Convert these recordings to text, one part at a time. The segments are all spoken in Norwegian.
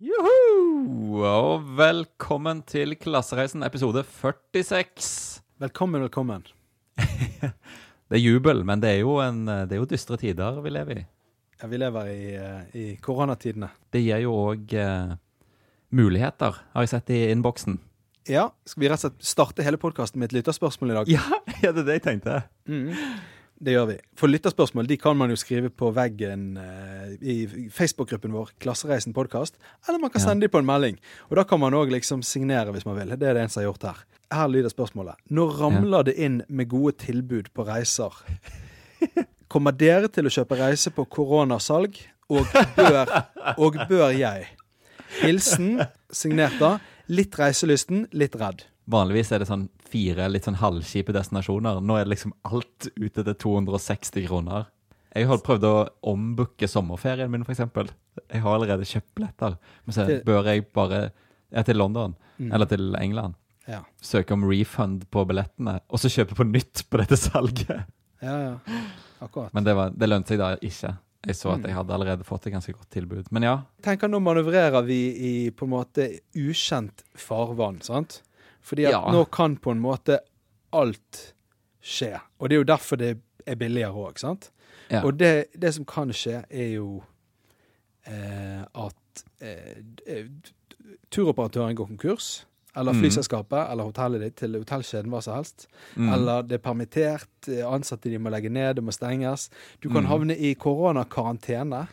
Juhu! Og velkommen til Klassereisen episode 46. Velkommen, velkommen. Det er jubel, men det er jo, en, det er jo dystre tider vi lever i. Ja, vi lever i, eh, i koronatidene. Det gir jo òg eh, muligheter, har jeg sett i innboksen. Ja, skal vi rett og slett starte hele podkasten med et lytterspørsmål i dag? Ja, ja, det er det jeg tenkte. Mm. Det gjør vi. For lytterspørsmål de kan man jo skrive på veggen eh, i Facebook-gruppen vår, Klassereisen podkast, eller man kan Ja. sende de på en melding. Og da kan man òg liksom signere hvis man vil. Det er det en som har gjort her. Her lyder spørsmålet. Nå ramler det inn med gode tilbud på reiser? Kommer dere til å kjøpe reise på koronasalg, og bør, og bør jeg? Hilsen signert da. Litt reiselysten, litt redd. Vanligvis er det sånn fire litt sånn halvkjipe destinasjoner. Nå er det liksom alt ute til 260 kroner. Jeg har prøvd å ombooke sommerferien min, f.eks. Jeg har allerede kjøpt billetter. Men så bør jeg bare ja, til London, Mm. eller til England. Ja. Søke om refund på billettene, og så kjøpe på nytt på dette salget. Ja, ja. Akkurat. Men det, var, det lønte seg da ikke. Jeg så Mm. at jeg hadde allerede fått et ganske godt tilbud. Men ja, tenker nå manøvrerer vi i på en måte ukjent farvann, sant? Fordi at Ja. nå kan på en måte alt skje. Og det er jo derfor det er billigere òg, sant? ja. Og det, det som kan skje, er jo eh, at eh, turoperatøren går konkurs. Eller Mm. flyselskapet eller hotellet ditt til hotellkjeden, hva som helst. Mm. Eller det er permittert, eh, ansatte de må legge ned, det må stenges. Du kan Mm. havne i koronakarantene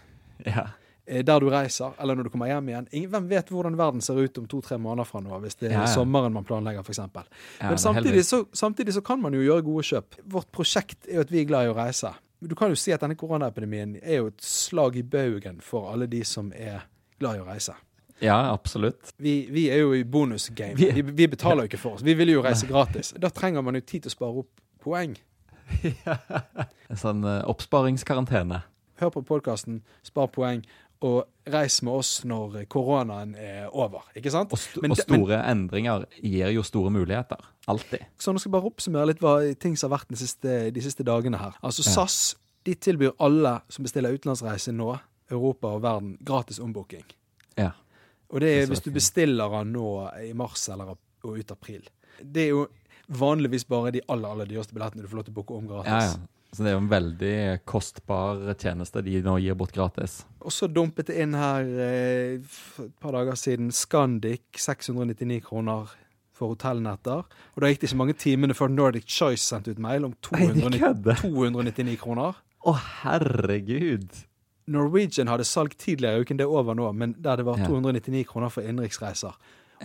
ja. Eh, der du reiser, eller når du kommer hjem igjen. Ingen, hvem vet hvordan verden ser ut om to-tre måneder fra nå, hvis det er Ja, ja. sommeren man planlegger, f.eks. ja Men samtidig så, samtidig så kan man jo gjøre gode kjøp. Vårt prosjekt er jo at vi er glad i å reise. Du kan jo si at denne koronaepidemien er jo et slag i baugen for alle de som er glad i å reise. Ja, absolutt. Vi, vi er jo i bonusgame. Vi- Vi, betaler jo ikke for oss. Vi vil jo reise gratis. Da trenger man jo tid til å spare opp poeng. En sånn eh, oppsparingskarantene. Hør på podkasten, spar poeng, og reis med oss når koronaen er over. Ikke sant? Og, st Men og store men- endringer gir jo store muligheter. Alltid. Så nå skal jeg bare oppsummere litt hva ting som har vært de siste, de siste dagene her. Altså Ja. SAS de tilbyr alle som bestiller utenlandsreise nå, Europa og verden, gratis ombooking. Ja. Og det er hvis du bestiller den nå i mars eller og ut april. Det er jo vanligvis bare de aller, aller dyreste billettene du får lov til å booke om gratis. ja, ja. Så det er jo en veldig kostbar tjeneste de nå gir bort gratis. Og så dumpet det inn her eh, for et par dager siden Scandic 699 kroner for hotellnetter. Og da gikk det ikke mange timene før Nordic Choice sendte ut mail om Nei, 290, 299 kroner. Å, herregud! Norwegian hadde salg tidligere i uken, det er over nå, men der det var 299 kroner for innenriksreiser.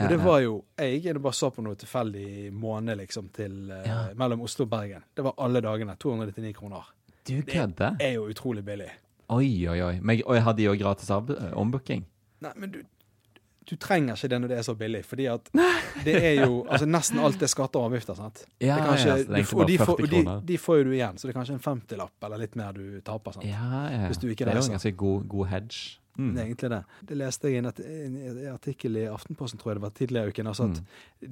Og det var jo Jeg inn bare så på noe tilfeldig måned liksom til Ja. mellom Oslo og Bergen. Det var alle dagene 299 kroner. Du kødder? Er jo utrolig billig. Oi, oi, oi. Men, og jeg hadde jo gratis eh, ombooking. Nei, men du du trenger ikke det når det er så billig, fordi at det er jo altså Nesten alt er skatter og avgifter, sant? Ja, Det kanskje- ja, det er du og de får- de, de får jo du igjen, så det er kanskje en 50-lapp eller litt mer du taper. sant? Ja, ja. Hvis du ikke det er jo en ganske god, god hedge. Mm. Egentlig det. Det leste jeg i en, artikkel i Aftenposten tror jeg det var tidligere i uken. altså at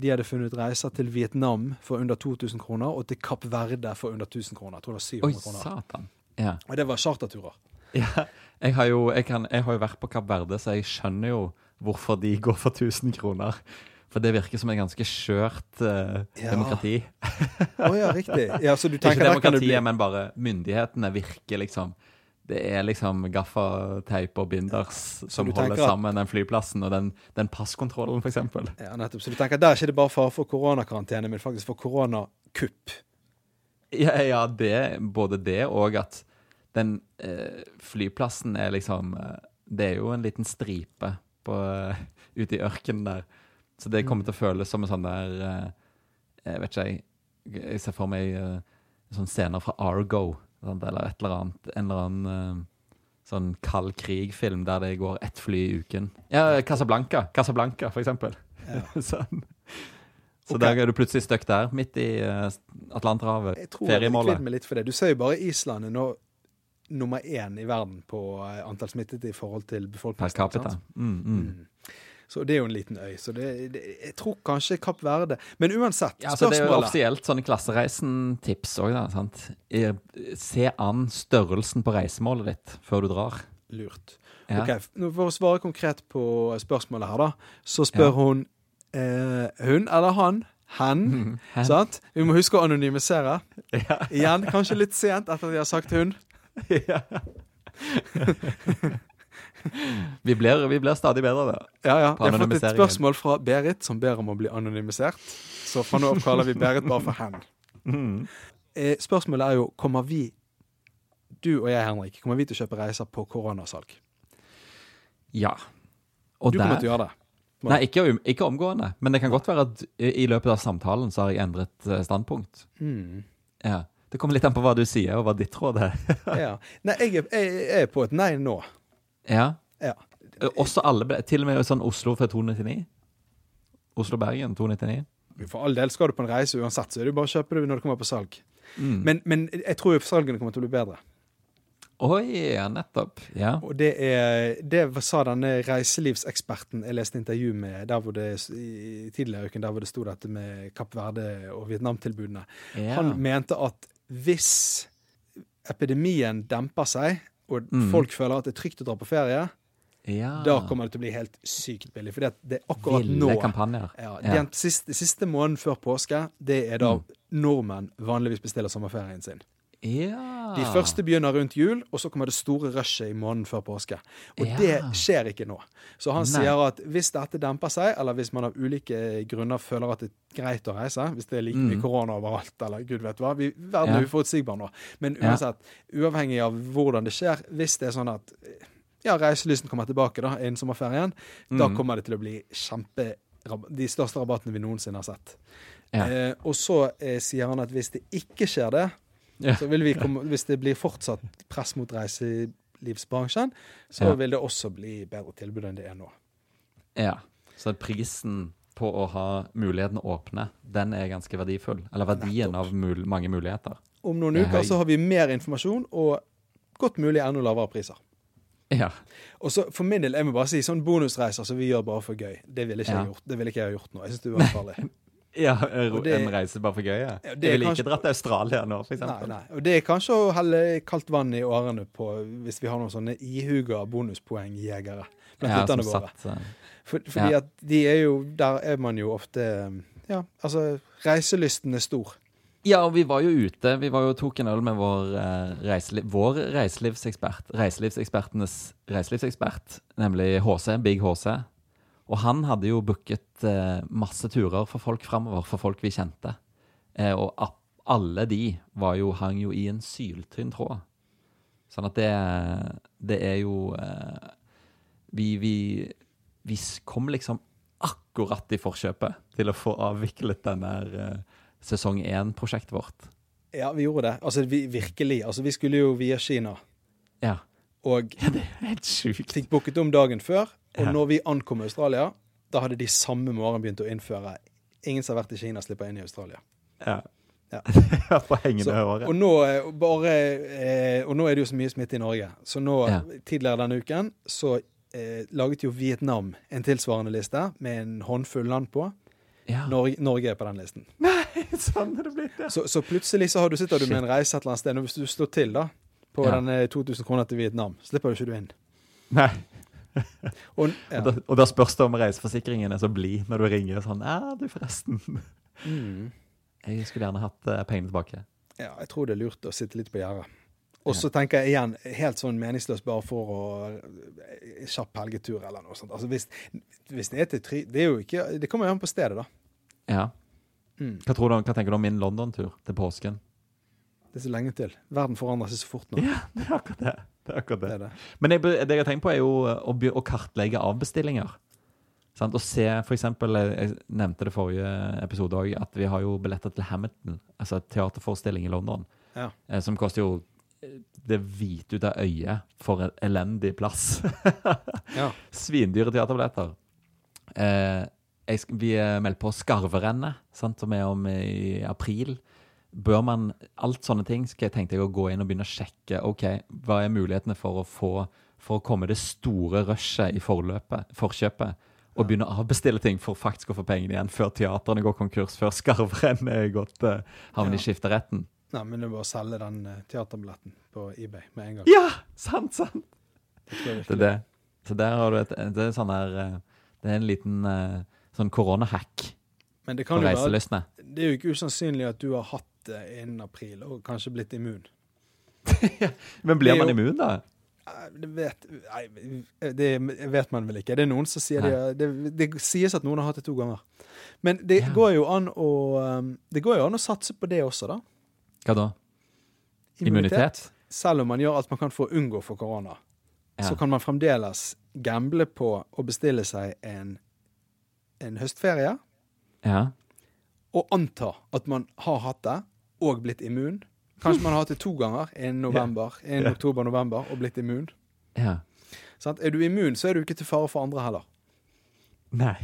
De hadde funnet reiser til Vietnam for under 2000 kroner, og til Kapp Verde for under 1000 kroner. Jeg tror det var Oi, 700 kroner. satan. Ja. Og det var charterturer. ja. Jeg, har jo, jeg, kan, jeg har jo vært på Kapp Verde, så jeg skjønner jo hvorfor de går for 1000 kroner. For det virker som et ganske skjørt uh, Ja. demokrati. Å ja, riktig. Ja, så du tenker Ikke demokratiet, bli men bare myndighetene virker liksom Det er liksom gaffateip og binders som holder at- sammen den flyplassen og den, den passkontrollen, f.eks. Ja, nettopp. Så du tenker der er ikke det bare fare for koronakarantene, men faktisk for koronakupp. Ja, ja det, både det og at den eh, flyplassen er liksom eh, Det er jo en liten stripe på, eh, ute i ørkenen der. Så det kommer til å føles som en sånn der eh, Jeg vet ikke, jeg. Jeg ser for meg eh, sånn scener fra Argo, eller et eller annet. En eller annen eh, sånn kald krig-film der det går ett fly i uken. Ja, Casablanca, Casablanca for eksempel. Ja. sånn. Så okay. der er du plutselig stuck der, midt i uh, Atlanterhavet. Jeg tror jeg Feriemålet. kvidd meg litt for det. Du ser jo bare Island er nå nummer én i verden på eh, antall smittede i forhold til befolkningen. Per capita. Mm, mm. Mm. Så det er jo en liten øy. Så det, det, jeg tror kanskje Kapp Verde Men uansett, Ja, altså det er jo offisielt sånn Klassereisen-tips òg, da. sant? Se an størrelsen på reisemålet ditt før du drar. Lurt. Ja. Ok, For å svare konkret på spørsmålet her, da, så spør Ja. hun eh, hun eller han. Hen. Hen. Sant? Vi må huske å anonymisere. Ja. Igjen, kanskje litt sent etter at de har sagt hun. ja. vi, blir, vi blir stadig bedre, der. Ja, ja. Vi har fått et spørsmål fra Berit, som ber om å bli anonymisert. Så fra nå av kaller vi Berit bare for hen. Mm. Eh, spørsmålet er jo kommer vi, du og jeg, Henrik, kommer vi til å kjøpe reiser på koronasalg? Ja. Og Du der- kommer til å gjøre det. Nei, ikke, ikke omgående. Men det kan godt være at i løpet av samtalen så har jeg endret eh, standpunkt. Mm. Ja. Det kommer litt an på hva du sier, og hva ditt råd er. Ja. Nei, jeg er, jeg er på et nei nå. Ja. Ja. Eh, Også alle, til og med sånn Oslo fra 299. Oslo-Bergen 299. For all del skal du på en reise uansett, så er det jo bare å kjøpe det når det kommer på salg. Mm. Men, men jeg tror jo salgene kommer til å bli bedre. Oi, ja, nettopp. Ja. Og det, er, det sa denne reiselivseksperten jeg leste intervju med der hvor det, i tidligere uken, der hvor det sto dette med Kapp Verde og Vietnam-tilbudene. ja. Han mente at hvis epidemien demper seg, og Mm. folk føler at det er trygt å dra på ferie, ja. da kommer det til å bli helt sykt billig. For det, er akkurat Ville nå kampanjer. ja, Ja. Den siste, siste måneden før påske, det er da Mm. nordmenn vanligvis bestiller sommerferien sin. Ja. De første begynner rundt jul, og så kommer det store rushet i måneden før påske. Og Ja. det skjer ikke nå. Så han Nei. sier at hvis dette demper seg, eller hvis man av ulike grunner føler at det er greit å reise, hvis det er like mye Mm. korona overalt, eller gud vet hva vi, Verden er uforutsigbar nå. Men Ja. uansett, uavhengig av hvordan det skjer, hvis det er sånn at ja, reiselysten kommer tilbake da, innen sommerferien, da Mm. kommer det til å bli kjempe de største rabattene vi noensinne har sett. Ja. Eh, og så eh, sier han at hvis det ikke skjer det, Ja. Så vil vi komme, hvis det blir fortsatt press mot reiselivsbransjen, så vil det også bli bedre tilbud enn det er nå. Ja. Så prisen på å ha mulighetene åpne, den er ganske verdifull. Eller verdien Nettopp. av mul mange muligheter. Om noen er uker så har vi mer informasjon og godt mulig enda lavere priser. Ja. Og så for min del, jeg må bare si, sånn bonusreiser som vi gjør bare for gøy, det ville ikke, Ja. jeg, gjort. Det ville ikke jeg gjort nå. Jeg syns det er ufarlig. ja det- en reise bare for gøy, ja. Jeg ville kanskje- ikke dratt til Australia nå, for nei, nei. Og det er kanskje å helle kaldt vann i årene på hvis vi har noen sånne ihuga bonuspoengjegere blant Ja, lytterne våre. eh, For, fordi Ja. at de er jo Der er man jo ofte Ja, altså Reiselysten er stor. Ja, og vi var jo ute. Vi var jo tok en øl med vår, eh, reiseliv, vår reiselivsekspert. Reiselivsekspertenes reiselivsekspert, nemlig HC, Big HC. Og han hadde jo booket eh, masse turer for folk framover, for folk vi kjente. Eh, og alle de var jo, hang jo i en syltynn tråd. Sånn at det, det er jo eh, vi, vi, vi kom liksom akkurat i forkjøpet til å få avviklet denne eh, sesong én-prosjektet vårt. Ja, vi gjorde det. Altså vi, virkelig. Altså Vi skulle jo via Kina, Ja. og Det er helt sjukt. fikk booket om dagen før. Og når vi ankom Australia, da hadde de samme morgen begynt å innføre Ingen som har vært i Kina, slipper inn i Australia. Ja. Ja. På hengende håret. og, nå, eh, bare, eh, og nå er det jo så mye smitte i Norge. Så nå, Ja. tidligere denne uken, så eh, laget jo Vietnam en tilsvarende liste med en håndfull land på. Ja. Norge, Norge er på den listen. Nei, sånn er det blitt, ja. Så, så plutselig så har du, sitter du med en reise et eller annet sted. Og hvis du står til da, på denne 2000 kroner til Vietnam, slipper du ikke du inn. Nei. Og, ja. Og, da, og da spørs det om reiseforsikringen er så blid når du ringer sånn Ja, du, forresten. Mm. Jeg skulle gjerne hatt uh, pengene tilbake. ja, jeg tror det er lurt å sitte litt på gjerdet. Og så tenker jeg igjen, helt sånn meningsløst bare for å eh, kjapp helgetur eller noe sånt. Altså hvis, hvis det er til tri... Det er jo ikke Det kommer jo an på stedet, da. Ja. Mm. Hva, tror du, hva tenker du om min London-tur til påsken? Det er så lenge til. Verden forandrer seg så fort nå. Ja, det er akkurat det. Det er akkurat Det det. er. Men jeg, det jeg har tenkt på, er jo å, å kartlegge avbestillinger. Sant? Og se, for eksempel, jeg, nevnte det forrige episode òg, at vi har jo billetter til Hamilton, altså et teaterforestilling i London, Ja. eh, som koster jo eh, det hvite ut av øyet for en elendig plass. Ja. Svindyre teaterbilletter. Eh, jeg, vi melder på Skarverennet, sant, som er om i april. Bør man Alt sånne ting skal jeg tenkte jeg å gå inn og begynne å sjekke. ok, Hva er mulighetene for å få for å komme det store rushet i forløpet, forkjøpet? Og begynne å avbestille ting for faktisk å få pengene igjen før teatrene går konkurs, før Skarverennet er gått uh, havner i skifteretten. Nei, men det er bare å selge den eh, teaterbilletten på eBay med en gang. Ja! Sant, sant! Det Det det. Så der har du et, det er sånn her eh, Det er en liten eh, sånn koronahack Men det, kan jo være. Det er jo ikke usannsynlig at du har hatt det innen april, og kanskje blitt immun. Men blir man jo- immun, da? Det vet, nei, det vet man vel ikke. Det er noen som sier det, det Det sies at noen har hatt det to ganger. Men det Ja. går jo an å um, Det går jo an å satse på det også, da. Hva da? Immunitet? Selv om man gjør alt man kan for å unngå for korona, Ja. så kan man fremdeles gamble på å bestille seg en, en høstferie, Ja. Og anta at man har hatt det, og blitt immun. Kanskje man har hatt det to ganger, innen november, innen oktober-november, og blitt immun. ja. Sånn, Er du immun, så er du ikke til fare for andre heller. Nei.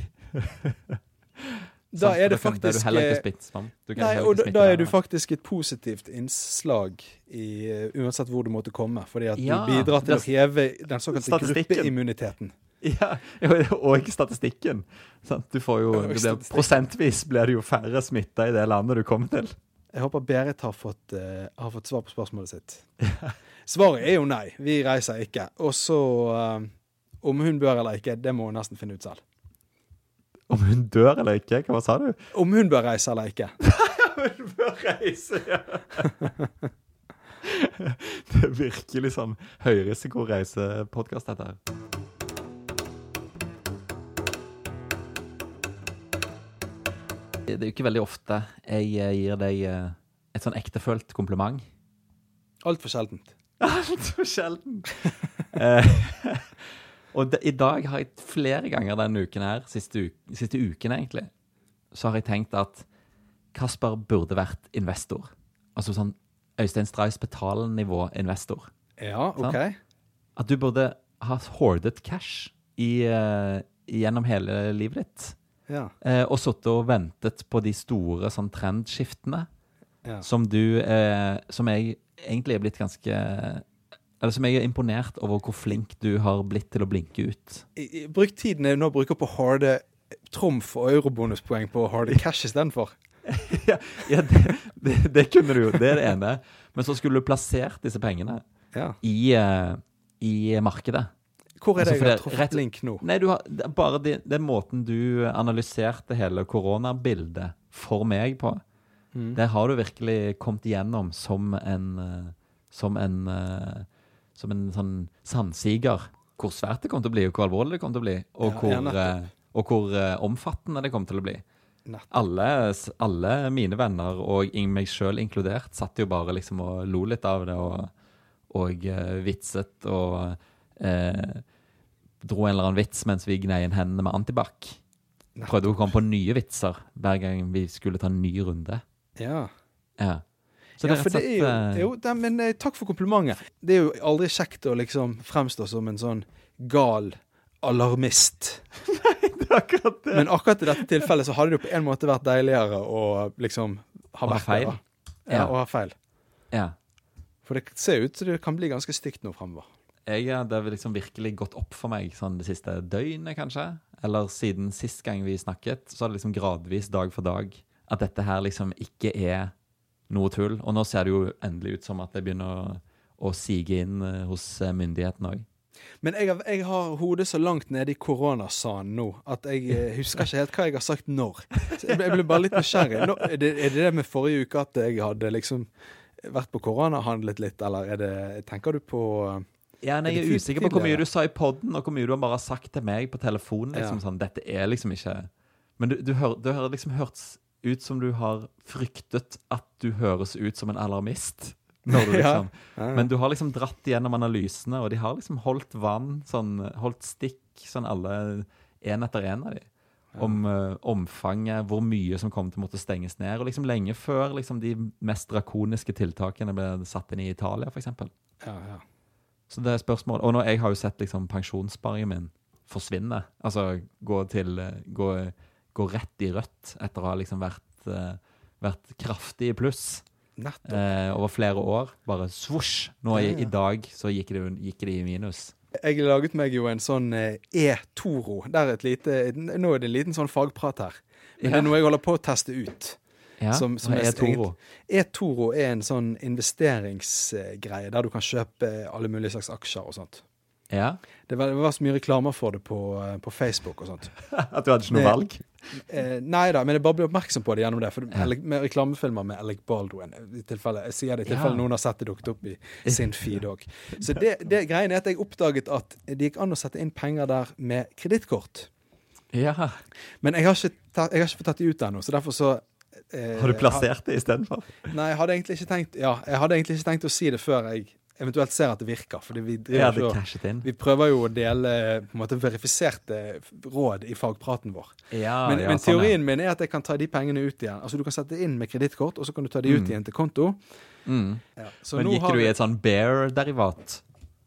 Da er det faktisk Da er du faktisk eh, ikke. Du Nei, og da, da er du faktisk et positivt innslag i uh, uansett hvor du måtte komme. Fordi at Ja, du bidrar til å heve den såkalte gruppeimmuniteten. Ja, og ikke statistikken. Sant? Du får jo, det blir, prosentvis blir det jo færre smitta i det landet du kommer til. Jeg håper Berit har fått, uh, har fått svar på spørsmålet sitt. Svaret er jo nei. Vi reiser ikke. Og så uh, Om hun bør eller ikke, det må hun nesten finne ut selv. Om hun dør eller ikke? Hva sa du? Om hun bør reise eller ikke. Hun bør reise, ja. Det er virkelig sånn høyrisikoreisepodkast, dette her. Det er jo ikke veldig ofte jeg eh, gir deg eh, et sånn ektefølt kompliment. Altfor sjeldent. Altfor sjeldent! Eh, og de, i dag har jeg flere ganger denne uken her, siste, uke, siste uken egentlig, så har jeg tenkt at Kasper burde vært investor. Altså sånn Øystein Streis betalen nivå investor Ja, OK. At du burde ha hoardet cash i, uh, gjennom hele livet ditt. Ja. Eh, og sittet og ventet på de store sånn trendskiftene ja. som du eh, Som jeg egentlig er blitt ganske Eller som jeg er imponert over hvor flink du har blitt til å blinke ut. Bruk tiden jeg nå bruker på harde trumf og eurobonuspoeng på harde cash istedenfor. ja, ja det, det, det kunne du jo. Det er det ene. Men så skulle du plassert disse pengene Ja. i, uh, i markedet. Hvor er Altså, det jeg har truffet link nå? Nei, du har, det bare de, den måten du analyserte hele koronabildet for meg på, Mm. der har du virkelig kommet igjennom som en eh, Som en eh, Som en sånn sandsiger. Hvor svært det kommer til å bli, og hvor alvorlig det kommer til å bli. Og Ja, hvor, eh, og hvor omfattende det kommer til å bli. Alle, alle mine venner, og meg sjøl inkludert, satt jo bare liksom og lo litt av det og, og vitset og eh, dro en eller annen vits mens vi gnei inn hendene med antibac. Prøvde å komme på nye vitser hver gang vi skulle ta en ny runde. Ja. Ja. Så det er for rett og det er jo, slett eh, jo det, Men eh, takk for komplimentet. Det er jo aldri kjekt å liksom fremstå som en sånn gal alarmist. det er akkurat det. Men akkurat i dette tilfellet så hadde det jo på en måte vært deiligere å liksom ha vært feil. det. Ja, Ja. å ha feil. Ja. For det ser ut som det kan bli ganske stygt nå fremover. Jeg har liksom virkelig gått opp for meg sånn det siste døgnet, kanskje. Eller siden sist gang vi snakket, så har det liksom gradvis, dag for dag, at dette her liksom ikke er noe tull. Og nå ser det jo endelig ut som at det begynner å, å sige inn eh, hos eh, myndighetene òg. Men jeg har, jeg har hodet så langt nede i koronasanen nå at jeg eh, husker ikke helt hva jeg har sagt når. Så jeg ble, bare litt nysgjerrig. Nå, er, det, er det det med forrige uke at jeg hadde liksom vært på korona, handlet litt, eller er det Tenker du på Ja, nei, jeg er usikker på hvor mye du sa i poden, og hvor mye du har bare sagt til meg på telefonen. liksom sånn, Dette er liksom ikke Men du, du, hør, du har liksom hørtes ut som du har fryktet at du høres ut som en alarmist. Når du liksom. Men du har liksom dratt gjennom analysene, og de har liksom holdt vann, sånn, holdt stikk, sånn alle én etter én av de. Om uh, omfanget, hvor mye som kommer til å måtte stenges ned. Og liksom lenge før liksom, de mest drakoniske tiltakene ble satt inn i Italia, f.eks. ja, ja. Så det er spørsmål. Og nå, jeg har jo sett liksom pensjonssparingen min forsvinne. Altså gå til gå, gå rett i rødt etter å ha liksom vært, eh, vært kraftig i pluss eh, over flere år. Bare svosj! Nå i, Ja, ja. i dag så gikk det, gikk det i minus. Jeg laget meg jo en sånn eh, e-toro. Nå er det en liten sånn fagprat her. Men det er noe jeg holder på å teste ut. Ja, som- som hva er er Toro. E-toro er en sånn investeringsgreie der du kan kjøpe alle mulige slags aksjer og sånt. Ja. Det var, det var så mye reklamer for det på, eh, på Facebook og sånt. At du hadde ikke noe valg? Eh, nei da, men jeg bare ble oppmerksom på det gjennom det. For Ja. Med reklamefilmer med Alec Baldwin i tilfelle, Jeg sier det i tilfelle Ja. noen har sett det dukket opp i sin feed òg. Så det, det greien er at jeg oppdaget at det gikk an å sette inn penger der med kredittkort. Ja. Men jeg har ikke, jeg har ikke fått tatt de ut ennå, så derfor så eh, Har du plassert det istedenfor? Nei, jeg hadde egentlig ikke tenkt Ja, jeg hadde egentlig ikke tenkt å si det før jeg eventuelt ser at det virker. Fordi vi Ja, det og- vi prøver jo å dele på en måte verifiserte råd i fagpraten vår. Ja, Men, ja, men sånn, teorien min er at jeg kan ta de pengene ut igjen. Altså Du kan sette inn med kredittkort, og så kan du ta de ut Mm. igjen til konto. Mm. Men gikk du i et sånn bear-derivat?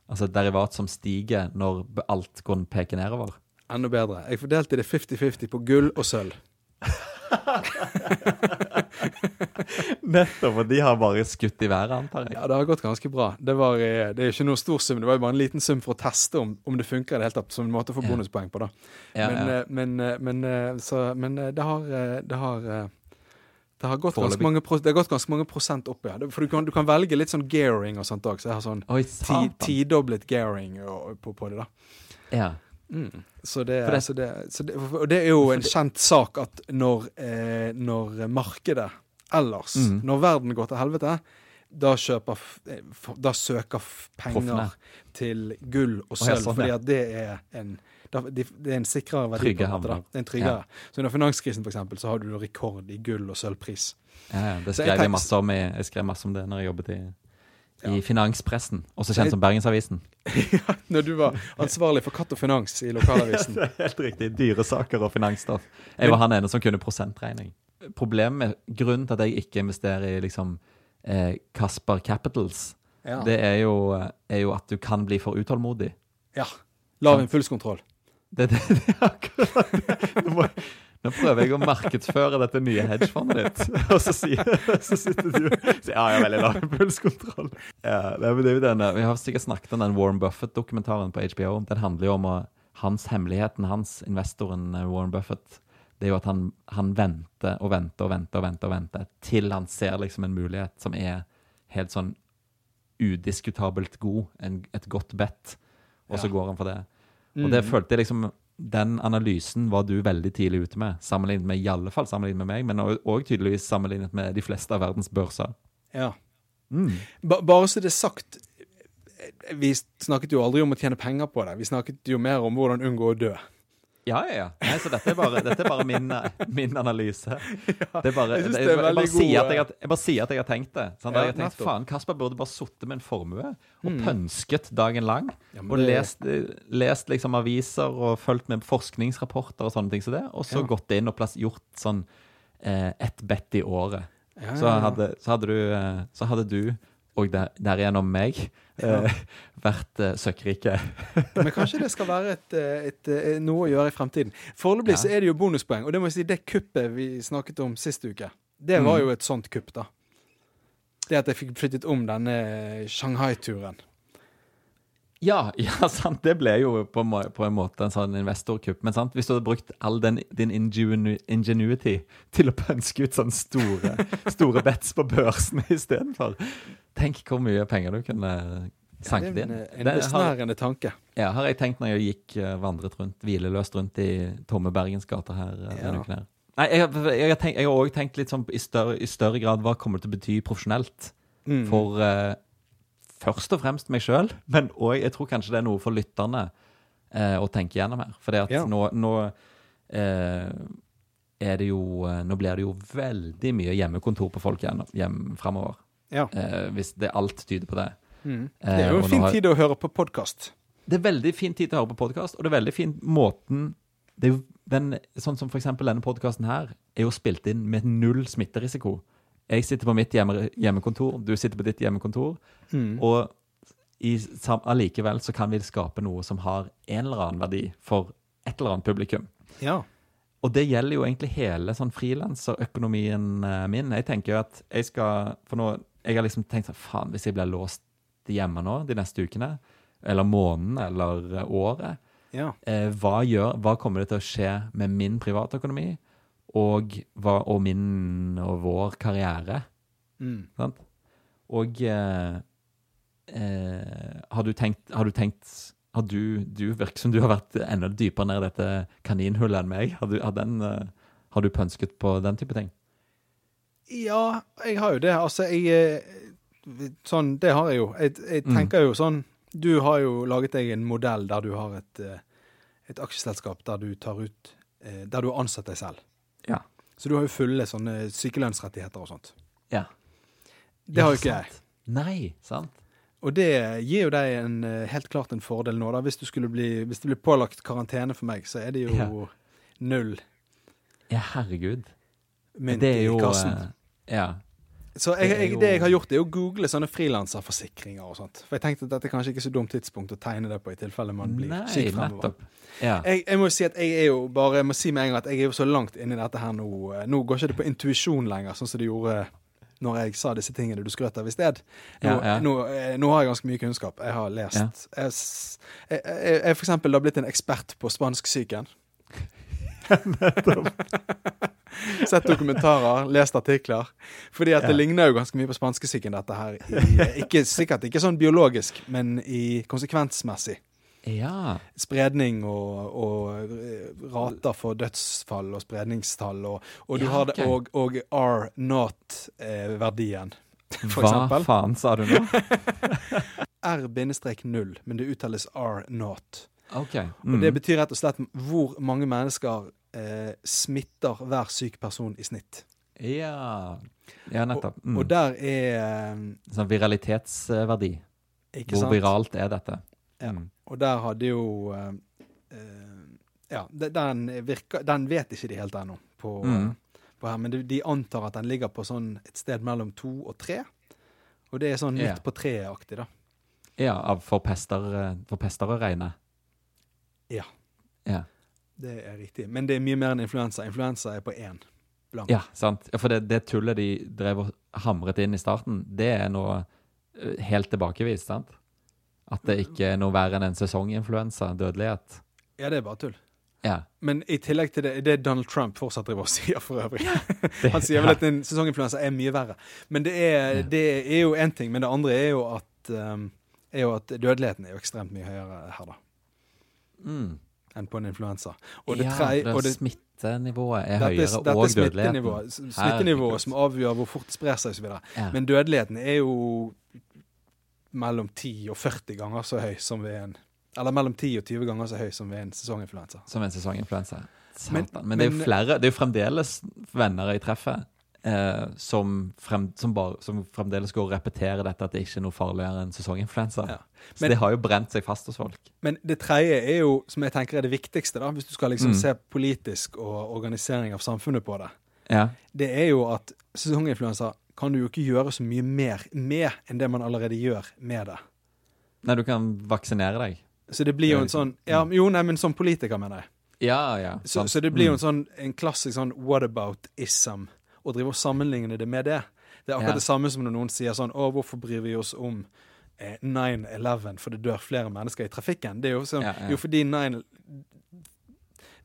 Altså et derivat som stiger når alt går peker nedover? Enda bedre. Jeg fordelte det 50-50 på gull og sølv. Nettopp, og de har bare skutt i været, antar jeg. Ja, det har gått ganske bra. Det, var, eh, det er ikke noe stor sum, det var jo bare en liten sum for å teste om, om det funker i det hele tatt, som en måte å få bonuspoeng på, da. Ja, men, ja. eh, men, eh, men, så, men det har Det har det har, gått ganske mange, det har gått ganske mange prosent opp, ja. For du kan, du kan velge litt sånn gearing og sånt òg, så jeg har sånn tidoblet gearing på, på det, da. Ja. Mm. Så, det, det- så, det, så det, og det er jo en kjent sak at når, eh, når markedet ellers, Mm. når verden går til helvete, da kjøper eh, Da søker penger Proffene. til gull og sølv, sånn, fordi at det er en det er en sikrere verdi. Trygge havner. Er en tryggere. Så under finanskrisen for eksempel, så har du rekord i gull- og sølvpris. Ja, ja, det skrev jeg skrev jeg, masse om jeg skrev masse om det når jeg jobbet i, i finanspressen, også kjent som Bergensavisen. Når du var ansvarlig for Katt og Finans i lokalavisen. Det er helt riktig. Dyresaker og finansstoff. Jeg var han ene som kunne prosentregning. Problemet, Grunnen til at jeg ikke investerer i liksom eh, Kasper Capitals, Ja. det er jo, er jo at du kan bli for utålmodig. ja. Lav impulskontroll. Det, det, det er akkurat det. Nå, prøver jeg å markedsføre dette nye hedgefondet ditt, og så, sier, så sitter du og sier ja, jeg har veldig lav impulskontroll. Ja, det er jo- det denne, vi har sikkert snakket om den Warren Buffett-dokumentaren på HBO. Den handler jo om hans hemmeligheten, hans investoren eh, Warren Buffett. Det er jo at han, han venter og venter og venter og venter og venter til han ser liksom en mulighet som er helt sånn udiskutabelt god, en, et godt bet, og så Ja. går han for det. Og det Mm. følte jeg liksom Den analysen var du veldig tidlig ute med, sammenlignet med i alle fall sammenlignet med meg, men òg tydeligvis sammenlignet med de fleste av verdens børser. Ja. Mm. Ba bare så det er sagt Vi snakket jo aldri om å tjene penger på det. Vi snakket jo mer om hvordan unngå å dø. Ja, ja, ja. Nei, så dette er bare, dette er bare min, min analyse. det er bare, jeg det, det er jeg, bare sier at jeg, jeg sier at jeg har tenkt det. Sånn, Ja, jeg har tenkt, faen, Kasper burde bare sittet med en formue og pønsket dagen lang. Ja, og det- lest, lest liksom aviser og fulgt med forskningsrapporter og sånne ting som det. Og så Ja. gått inn og plass, gjort sånn eh, ett bet i året. Ja, Så ja, ja. hadde, så hadde du, eh, så hadde du og der, derigjennom meg, eh, vært eh, søkkrike. Men kanskje det skal være et, et, et, eh, noe å gjøre i fremtiden. Foreløpig Ja. så er det jo bonuspoeng. Og det må jeg si, det kuppet vi snakket om sist uke, det var Mm. jo et sånt kupp, da. Det at jeg fikk flyttet om denne Shanghai-turen. Ja, ja, sant. Det ble jo på, på en måte en sånn investorkupp. Men sant? hvis du hadde brukt all den, din ingenu ingenuity til å pønske ut sånne store, store bets på børsene istedenfor Tenk hvor mye penger du kunne sanket det inn. en, en besnærende tanke. ja, har jeg tenkt når jeg gikk eh, vandret rundt, hvileløst rundt i tomme Bergensgater her eh, Ja. denne uken her. Nei, jeg, har- jeg, har tenkt- jeg har òg tenkt litt sånn i større, i større grad hva kommer det til å bety profesjonelt Mm. for uh, først og fremst meg sjøl, men òg jeg tror kanskje det er noe for lytterne uh, å tenke gjennom her. For Ja. nå, nå uh, er det jo eh, Nå blir det jo veldig mye hjemmekontor på folk hjem framover. Ja. Eh, hvis det alt tyder på det. Mm. Eh, Det er jo en eh, fin har- tid å høre på podkast. Det er veldig fin tid til å høre på podkast, og det er veldig fin måten det er jo den, Sånn som eksempel denne podkasten her, er jo spilt inn med null smitterisiko. Jeg sitter på mitt hjemme, hjemmekontor, du sitter på ditt hjemmekontor, Mm. og i, allikevel så kan vi skape noe som har en eller annen verdi for et eller annet publikum. Ja. Og det gjelder jo egentlig hele sånn frilanserøkonomien eh, min. Jeg tenker jo at jeg skal For nå Jeg har liksom tenkt sånn Faen, hvis jeg blir låst hjemme nå de neste ukene, eller måneden, eller eh, året, ja. eh, hva, gjør, hva kommer det til å skje med min privatøkonomi og, hva, og min og vår karriere? Mm. Sant? Og eh, eh, har, du tenkt, har du tenkt har du, du virker som du har vært enda dypere ned i dette kaninhullet enn meg. Har du, har den, eh, har du pønsket på den type ting? Ja, jeg har jo det. Altså, jeg eh, Sånn, det har jeg jo. Jeg, jeg Mm. tenker jo sånn Du har jo laget deg en modell der du har et, eh, et aksjeselskap der du tar ut eh, Der du har ansatt deg selv. Ja. Så du har jo fulle sånne sykelønnsrettigheter og sånt. Ja. Det har jo ikke jeg. Nei, sant? Og det gir jo deg en, helt klart en fordel nå. da. Hvis, du bli, hvis det blir pålagt karantene for meg, så er det jo Ja. null Ja, herregud. mynt det er jo i kassen. Ja. Så jeg, det jeg, det jeg har gjort, er å google sånne frilanserforsikringer og sånt. For jeg tenkte at dette er kanskje ikke så dumt tidspunkt å tegne det på i tilfelle man blir Nei, syk fremover. nettopp. Ja. Jeg, jeg må jo si at jeg er jo bare, jeg må si med en gang at jeg er jo så langt inni dette her nå. eh, Nå går ikke det på intuisjon lenger, sånn som det gjorde når jeg sa disse tingene du skrøt av i sted. Nå, Ja, ja. Nå, eh, nå har jeg ganske mye kunnskap. Jeg har lest. Ja. Jeg, jeg, jeg, for eksempel har blitt en ekspert på spansksyken. Sett dokumentarer, lest artikler. Fordi at det ligner jo ganske mye på spanskesyken, dette her. I, ikke, sikkert ikke sånn biologisk, men i konsekvensmessig. ja. Spredning og, og eh, rater for dødsfall og spredningstall. Og, og du Ja, har det, og, og R not-verdien, for Hva eksempel. faen sa du nå? R-0, men det uttales R not. OK. Og Mm. Det betyr rett og slett hvor mange mennesker eh, smitter hver syk person i snitt. Ja. ja, nettopp. Mm. Og der er eh, Sånn viralitetsverdi. Ikke Hvor sant? viralt er dette? Ja. Mm. Og der hadde jo eh, eh, Ja, den, virker, den vet ikke de helt ennå på, Mm. på her, men de, de antar at den ligger på sånn et sted mellom to og tre. Og det er sånn midt midt på treet-aktig, da. Ja, av for pester, eh, for pester å regne. Ja. Ja. Det er riktig. Men det er mye mer enn influensa. Influensa er på én. Blank. Ja, sant. Ja, for det, det tullet de drev og hamret inn i starten, det er nå eh, helt tilbakevist, sant? At det ikke er noe verre enn en sesonginfluensa, dødelighet. Ja, det er bare tull. Ja. Men i tillegg til det, det er Donald Trump fortsatt driver og sier for øvrig. Det, Han sier vel at en sesonginfluensa er mye verre. Men det er, Ja. det er jo én ting. Men det andre er jo at um, er jo at dødeligheten er jo ekstremt mye høyere her, da. Mm. Enn på en influensa. Og det ja, for og det smittenivået er Dette, høyere, er- dette og dødeligheten. smittenivået som avgjør hvor fort det sprer seg osv. Ja. Men dødeligheten er jo mellom 10 og 40 ganger så høy som ved en Eller mellom 10 og 20 ganger så høy som ved en sesonginfluensa. Som en sesonginfluensa. Men- men, Men, det er jo flere, det er jo fremdeles venner jeg treffer, eh, som, frem, som, bare, som fremdeles går og repeterer dette at det ikke er noe farligere enn sesonginfluensa. Ja. Så det har jo brent seg fast hos folk. Men det tredje er jo, som jeg tenker er det viktigste, da, hvis du skal liksom Mm. se politisk og organisering av samfunnet på det, Ja. det er jo at sesonginfluensa kan du jo ikke gjøre så mye mer med enn det man allerede gjør med det. Nei, du kan vaksinere deg. Så det blir jo en sånn ja, Jo, nei, men som politiker, mener jeg. Ja, ja. Så, så det blir jo en Mm. sånn en klassisk sånn whataboutism å drive og sammenligne det med det. Det er akkurat Ja. det samme som når noen sier sånn Å, hvorfor bryr vi oss om eh, 9-11, for det dør flere mennesker i trafikken? Det er jo sånn Ja, ja. Jo, fordi 9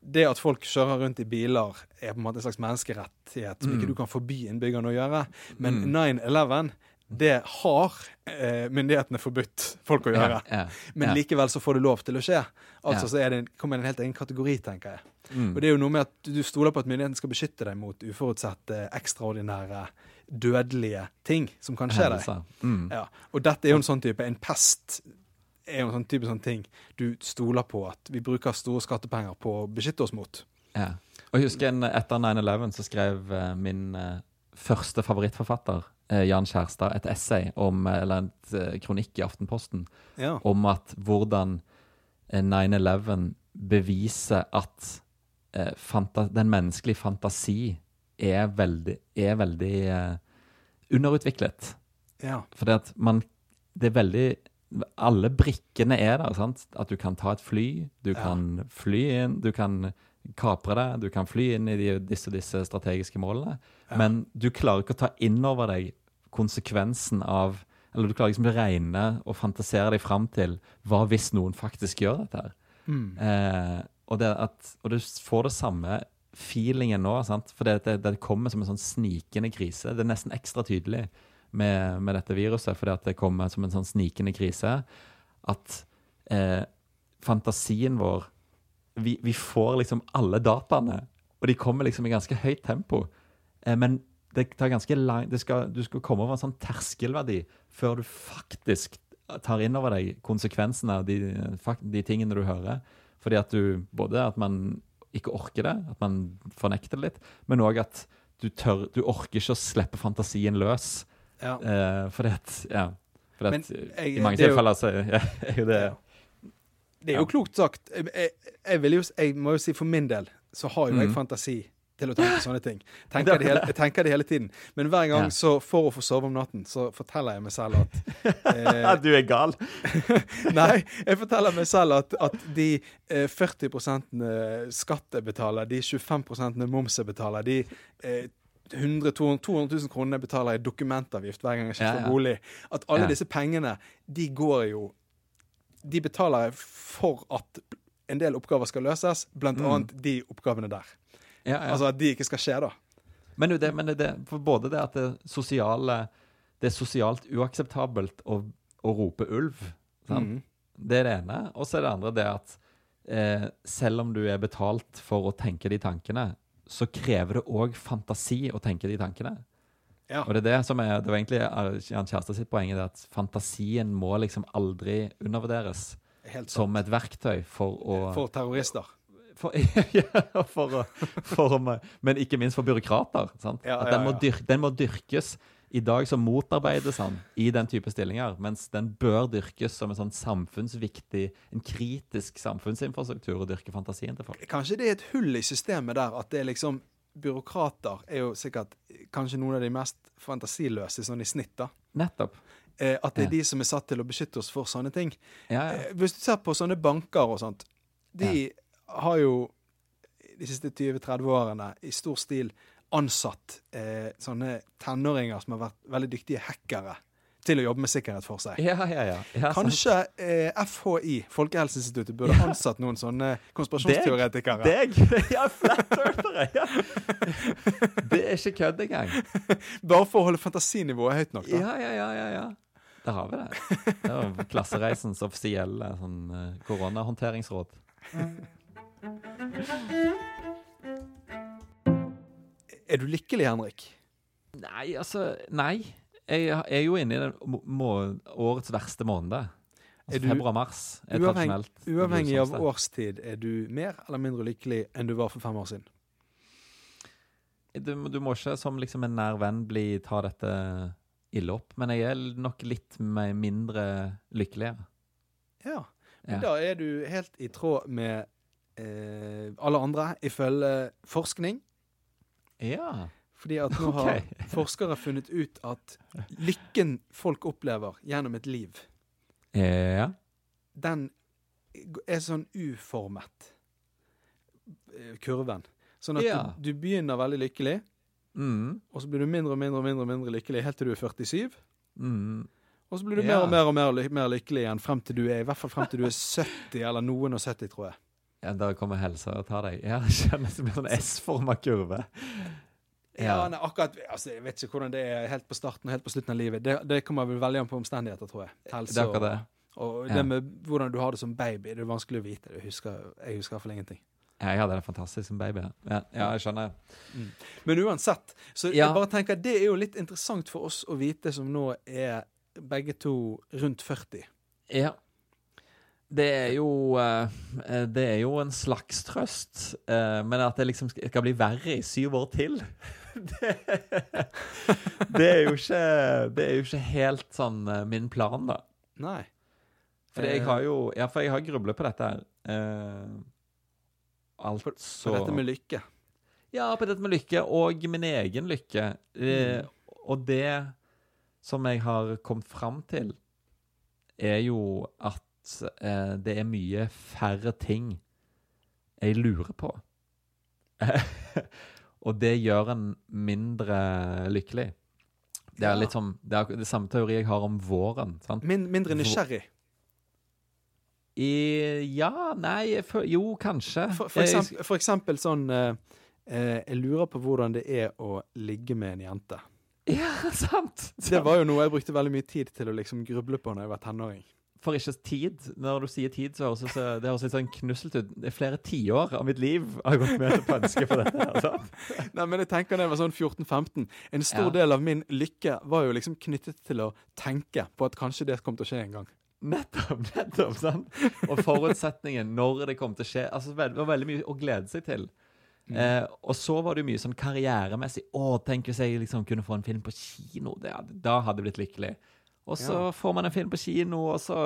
Det at folk kjører rundt i biler, er på en måte en slags menneskerettighet som Mm. ikke du kan forby innbyggerne å gjøre. Men Mm. 9-11, det har eh, myndighetene forbudt folk å gjøre. Ja, ja, Men likevel så får det lov til å skje. Altså så er det, kommer det en helt egen kategori, tenker jeg. Mm. Og det er jo noe med at du stoler på at myndighetene skal beskytte deg mot uforutsette, ekstraordinære, dødelige ting som kan skje deg. Mm. Ja. Og dette er jo en sånn type En pest er jo en sånn type sånn ting du stoler på at vi bruker store skattepenger på å beskytte oss mot. Ja. Og jeg husker etter 9-11 så skrev eh, min eh, første favorittforfatter, Jan Kjærstad, et essay om, eh, eller en eh, kronikk i Aftenposten Ja. om at hvordan eh, 9-11 beviser at eh, den menneskelige fantasi er veldig, er veldig eh, underutviklet. ja. Fordi at man Det er veldig Alle brikkene er der. sant? At du kan ta et fly, du Ja. kan fly inn, du kan kapre det, du kan fly inn i de, disse, disse strategiske målene. Ja. Men du klarer ikke å ta inn over deg konsekvensen av Eller du klarer liksom å regne og fantasere deg fram til hva hvis noen faktisk gjør dette her. Mm. Eh, og, det at, og du får det samme feelingen nå, sant? for det, det, det kommer som en sånn snikende krise. Det er nesten ekstra tydelig med, med dette viruset, fordi at det kommer som en sånn snikende krise. At eh, fantasien vår vi, vi får liksom alle dataene, og de kommer liksom i ganske høyt tempo. Eh, men det tar ganske lang det skal, Du skal komme over en sånn terskelverdi før du faktisk tar inn over deg konsekvensene av de, de tingene du hører. Fordi at du Både at man ikke orker det, at man fornekter det litt, men òg at du tør Du orker ikke å slippe fantasien løs. Ja. Eh, fordi at Ja. Fordi at jeg- i mange er tilfeller så er jo det Ja. Det er jo klokt sagt. Jeg, jeg, jo, jeg må jo si for min del så har jo jeg Mhm. fantasi til å tenke sånne ting. Tenker det hele, jeg tenker det hele tiden. Men hver gang så for å få sove om natten, så forteller jeg meg selv at eh, Du er gal! Nei, jeg forteller meg selv at, at de eh, 40 skatt jeg betaler, de 25 moms jeg betaler, de eh, 100 200 200 000 kroner jeg betaler i dokumentavgift hver gang jeg skifter Ja, ja. bolig, at alle Ja. disse pengene, de går jo De betaler jeg for at en del oppgaver skal løses, blant Mm. annet de oppgavene der. Ja, ja. Altså at de ikke skal skje, da. Men, det, men det, både det at det sosiale Det er sosialt uakseptabelt å, å rope ulv. Sant? Mhm. Det er det ene. Og så er det andre det at eh, selv om du er betalt for å tenke de tankene, så krever det òg fantasi å tenke de tankene. Ja. Og det er det som er Det var egentlig Jan Kjærstad sitt poeng, er at fantasien må liksom aldri undervurderes som et verktøy for å For terrorister. for, ja, for, for Men ikke minst for byråkrater. Sant? Ja, ja, den må, ja. dyr, den må dyrkes. I dag så motarbeides han i den type stillinger, mens den bør dyrkes som en sånn samfunnsviktig, en kritisk samfunnsinfrastruktur å dyrke fantasien til folk. Kanskje det er et hull i systemet der, at det er liksom Byråkrater er jo sikkert kanskje noen av de mest fantasiløse sånn i snitt, da. Nettopp. Eh, at det er Ja. de som er satt til å beskytte oss for sånne ting. Ja, ja. Eh, hvis du ser på sånne banker og sånt, de har jo de siste 20-30 årene i stor stil ansatt eh, sånne tenåringer som har vært veldig dyktige hackere til å jobbe med sikkerhet for seg. Ja, ja, ja. Kanskje eh, FHI, Folkehelseinstituttet, burde ansatt noen sånne konspirasjonsteoretikere. Deg? Ja, flat earthere! Ja. Det er ikke kødd engang. Bare for å holde fantasinivået høyt nok, da. Ja, ja, ja, ja, ja. Der har vi det. Det var klassereisens offisielle sånn, eh, koronahåndteringsråd. Er du lykkelig, Henrik? Nei, altså Nei. Jeg er jo inne i den må årets verste måned. Altså du- Februar-mars er Uavheng, tradisjonelt uavhengig av årstid, er du mer eller mindre lykkelig enn du var for fem år siden? Du, du må ikke som liksom en nær venn bli, ta dette ille opp, men jeg er nok litt mindre lykkelig. Ja. Ja. Men da er du helt i tråd med eh, alle andre, ifølge forskning. Ja. Fordi at nå har okay. forskere funnet ut at lykken folk opplever gjennom et liv, ja. den er sånn uformet, eh, kurven. Sånn at Ja. du, du begynner veldig lykkelig, Mm. og så blir du mindre og mindre og mindre, mindre lykkelig helt til du er 47. Mm. Og så blir du Ja. mer og mer og mer, ly- mer lykkelig igjen frem til du er i hvert fall frem til du er 70, eller noen og 70, tror jeg. Ja, der kommer helsa og tar deg. Ja, det blir sånn S-forma kurve. Ja, nei, akkurat, altså, Jeg vet ikke hvordan det er helt på starten og helt på slutten av livet. Det, det kommer vel veldig an på omstendigheter, tror jeg. Helse Det er akkurat det. og, og Ja. det med hvordan du har det som baby, det er vanskelig å vite. Jeg husker, jeg husker i hvert fall ingenting. Jeg hadde det fantastisk som baby. Ja, ja jeg skjønner. Men uansett, så Ja. jeg bare tenker det er jo litt interessant for oss å vite som nå er begge to rundt 40. Ja. Det er jo eh, Det er jo en slags trøst, eh, men at det liksom skal bli verre i syv år til Det, det er jo ikke Det er jo ikke helt sånn eh, min plan, da. Nei. For jeg har jo Ja, for jeg har grublet på dette her. Eh, Så altså dette med lykke. Ja, på dette med lykke, og min egen lykke. Eh, og det som jeg har kommet fram til, er jo at uh, det er mye færre ting jeg lurer på. og det gjør en mindre lykkelig. Det er litt som, det er det samme teori jeg har om våren. sant? Min, mindre nysgjerrig. I, ja, nei, for, jo, kanskje. For, for, Jeg- eksempel, for eksempel sånn eh, eh, Jeg lurer på hvordan det er å ligge med en jente. Ja, sant! Det var jo noe jeg brukte veldig mye tid til å liksom gruble på når jeg var tenåring. Får ikke tid. Når du sier tid, så høres det, så- det høres litt sånn knusselt ut. Det er flere tiår av mitt liv har gått med til pønske for dette. Nei, men jeg tenker da jeg var sånn 14-15 En stor Ja. del av min lykke var jo liksom knyttet til å tenke på at kanskje det kom til å skje en gang. Nettopp, nettopp. sant? Og forutsetningen når det kom til å skje. altså Det var veldig mye å glede seg til. Eh, og så var det jo mye sånn karrieremessig. Å, tenk hvis jeg liksom kunne få en film på kino. Det, da hadde jeg blitt lykkelig. Og så Ja. får man en film på kino, og så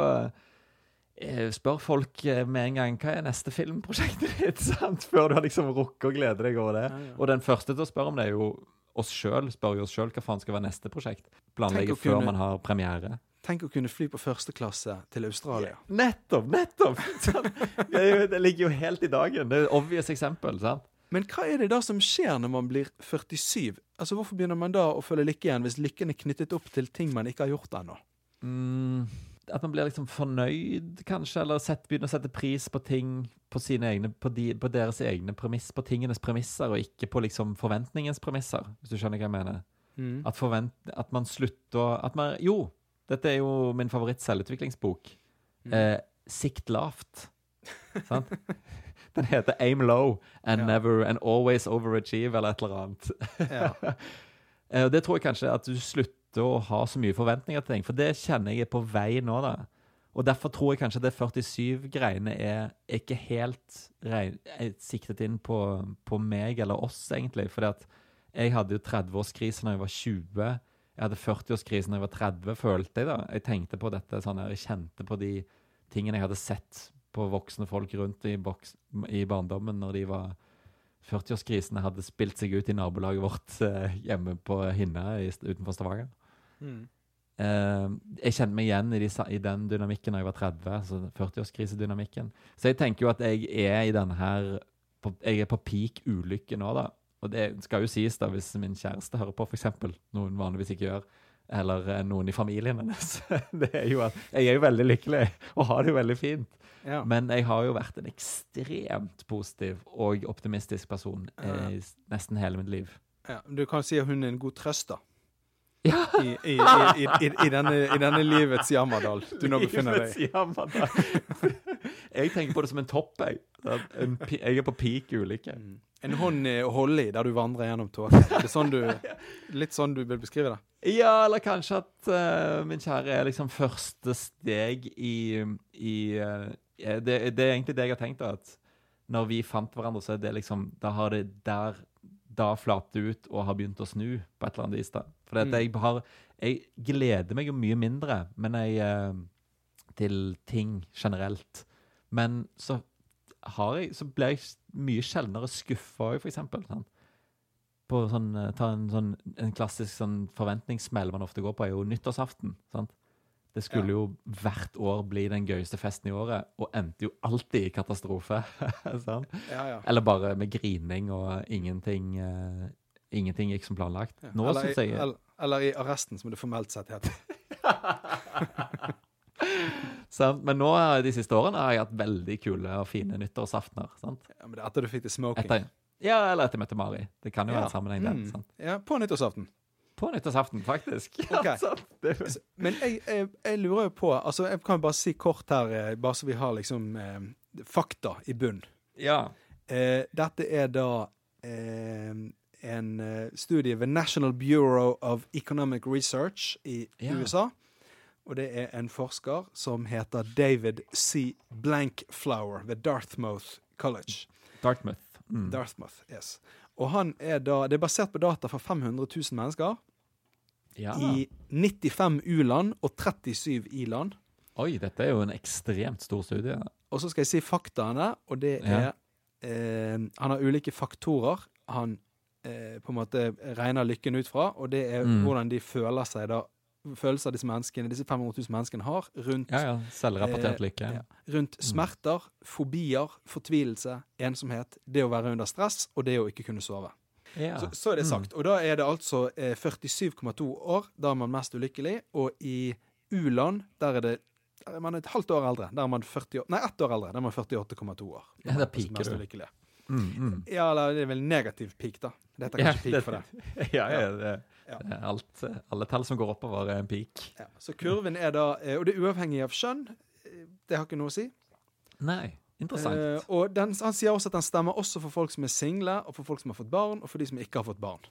eh, spør folk eh, med en gang hva er neste filmprosjektet ditt, sant? før du har liksom rukket å glede deg over det. Ja, ja. Og den første til å spørre om det er jo oss sjøl. Spør jo oss sjøl hva faen skal være neste prosjekt. Planlegge før kunne- man har premiere. Tenk å kunne fly på første klasse til Australia. Nettopp! nettopp det, jo, det ligger jo helt i dagen. Det er et obvious eksempel. sant? Men hva er det da som skjer når man blir 47? Altså Hvorfor begynner man da å føle lykke igjen, hvis lykken er knyttet opp til ting man ikke har gjort ennå? Mm, at man blir liksom fornøyd, kanskje, eller sett, begynner å sette pris på ting på, sine egne, på, de, på deres egne premiss, på tingenes premisser, og ikke på liksom forventningens premisser, hvis du skjønner hva jeg mener. Mm. At, forvent, at man slutter at man, Jo, dette er jo min favoritt-selvutviklingsbok. Mm. Eh, Sikt lavt. Sant? Den heter Aim Low and Ja. Never and Always Overachieve, eller et eller annet. Ja. Eh, det tror jeg kanskje at du slutter å ha så mye forventninger til ting, for det kjenner jeg er på vei nå, da. Og derfor tror jeg kanskje det 47-greiene er ikke helt regn, er siktet inn på, på meg eller oss, egentlig. Fordi at jeg hadde jo 30-årskrise når jeg var 20. Jeg hadde 40-årskrise når jeg var 30, følte jeg da. Jeg tenkte på dette sånn her, jeg kjente på de tingene jeg hadde sett på voksne folk rundt i, boks, i barndommen når de var 40-årskrisene hadde spilt seg ut i nabolaget vårt eh, hjemme på Hinna i, utenfor Stavanger. Mm. Eh, jeg kjenner meg igjen i, de, i den dynamikken da jeg var 30, altså 40-årskrisedynamikken. Så jeg tenker jo at jeg er i denne her på, Jeg er på peak ulykke nå, da. Og det skal jo sies, da, hvis min kjæreste hører på, f.eks., noe hun vanligvis ikke gjør, eller eh, noen i familien hennes, det er jo at jeg er jo veldig lykkelig og har det jo veldig fint. Ja. Men jeg har jo vært en ekstremt positiv og optimistisk person eh, i nesten hele mitt liv. ja. Du kan si at hun er en god trøst, da. Ja! I, i, i, i, i, denne, I denne livets jammerdal du nå befinner deg i. Livets jammerdal. jeg tenker på det som en topp, jeg. En, jeg er på peak ulykke. Mm. En hånd i- å holde i der du vandrer gjennom tåka. Sånn litt sånn du vil beskrive det? Ja, eller kanskje at uh, min kjære er liksom første steg i, i uh, det, det er egentlig det jeg har tenkt, at når vi fant hverandre, så er det liksom Da har det der da flatet ut og har begynt å snu på et eller annet vis. da. For Mm. jeg har Jeg gleder meg jo mye mindre men jeg, eh, til ting generelt. Men så har jeg Så blir jeg mye sjeldnere skuffa òg, for eksempel. Sant? På sånn, eh, ta en, sånn, en klassisk sånn forventningssmell man ofte går på, er jo nyttårsaften. sant? Det skulle jo hvert år bli den gøyeste festen i året, og endte jo alltid i katastrofe. sånn. Ja, ja. Eller bare med grining og ingenting eh, Ingenting gikk som planlagt. Ja. Nå eller, i, jeg eller, eller i arresten, som det formelt sett heter. sant? Men nå de siste årene har jeg hatt veldig kule og fine nyttårsaftener. sant? Ja, men det er etter du fikk det smoking. Etter, ja, eller etter jeg møtte Mari. Det kan jo være en sammenheng der. Mm. sant? Ja, på nyttårsaften. På nyttårsaften, faktisk. Ok. Ja, Men jeg, jeg, jeg lurer jo på altså Jeg kan bare si kort her, eh, bare så vi har liksom eh, fakta i bunn. ja. Eh, dette er da eh, en eh, studie ved National Bureau of Economic Research i Ja. USA. Og det er en forsker som heter David C. Blankflower ved Dartmouth College. Dartmouth. Mm. Dartmouth, yes. Og han er da Det er basert på data fra 500 000 mennesker ja. i 95 u-land og 37 i-land. Oi, dette er jo en ekstremt stor studie. Og så skal jeg si faktaene, og det er Ja. eh, Han har ulike faktorer han eh, på en måte regner lykken ut fra, og det er Mm. hvordan de føler seg da Følelser disse menneskene, disse 500 000 menneskene har rundt, Ja, ja. Selvrapportert Eh, ja. rundt smerter, fobier, fortvilelse, ensomhet, det å være under stress og det å ikke kunne sove. Ja. Så, så er det sagt. Og da er det altså eh, 47,2 år. Da er man mest ulykkelig. Og i u-land, der er det der er man et halvt år eldre. Der er man 40, år- nei, ett år eldre. Der er man 48,2 år. Ja, der er piker du. Mm, mm. Ja, eller det er vel negativ peak, da. Det heter Ja, kanskje peak for deg. Ja, ja, det, Ja. er alt, alle tall som går oppover, er en peak. Ja. Så kurven er da, eh, og det er uavhengig av skjønn, Det har ikke noe å si. Nei, interessant. Eh, og den, han sier også at den stemmer også for folk som er single, og for folk som har fått barn, og for de som ikke har fått barn.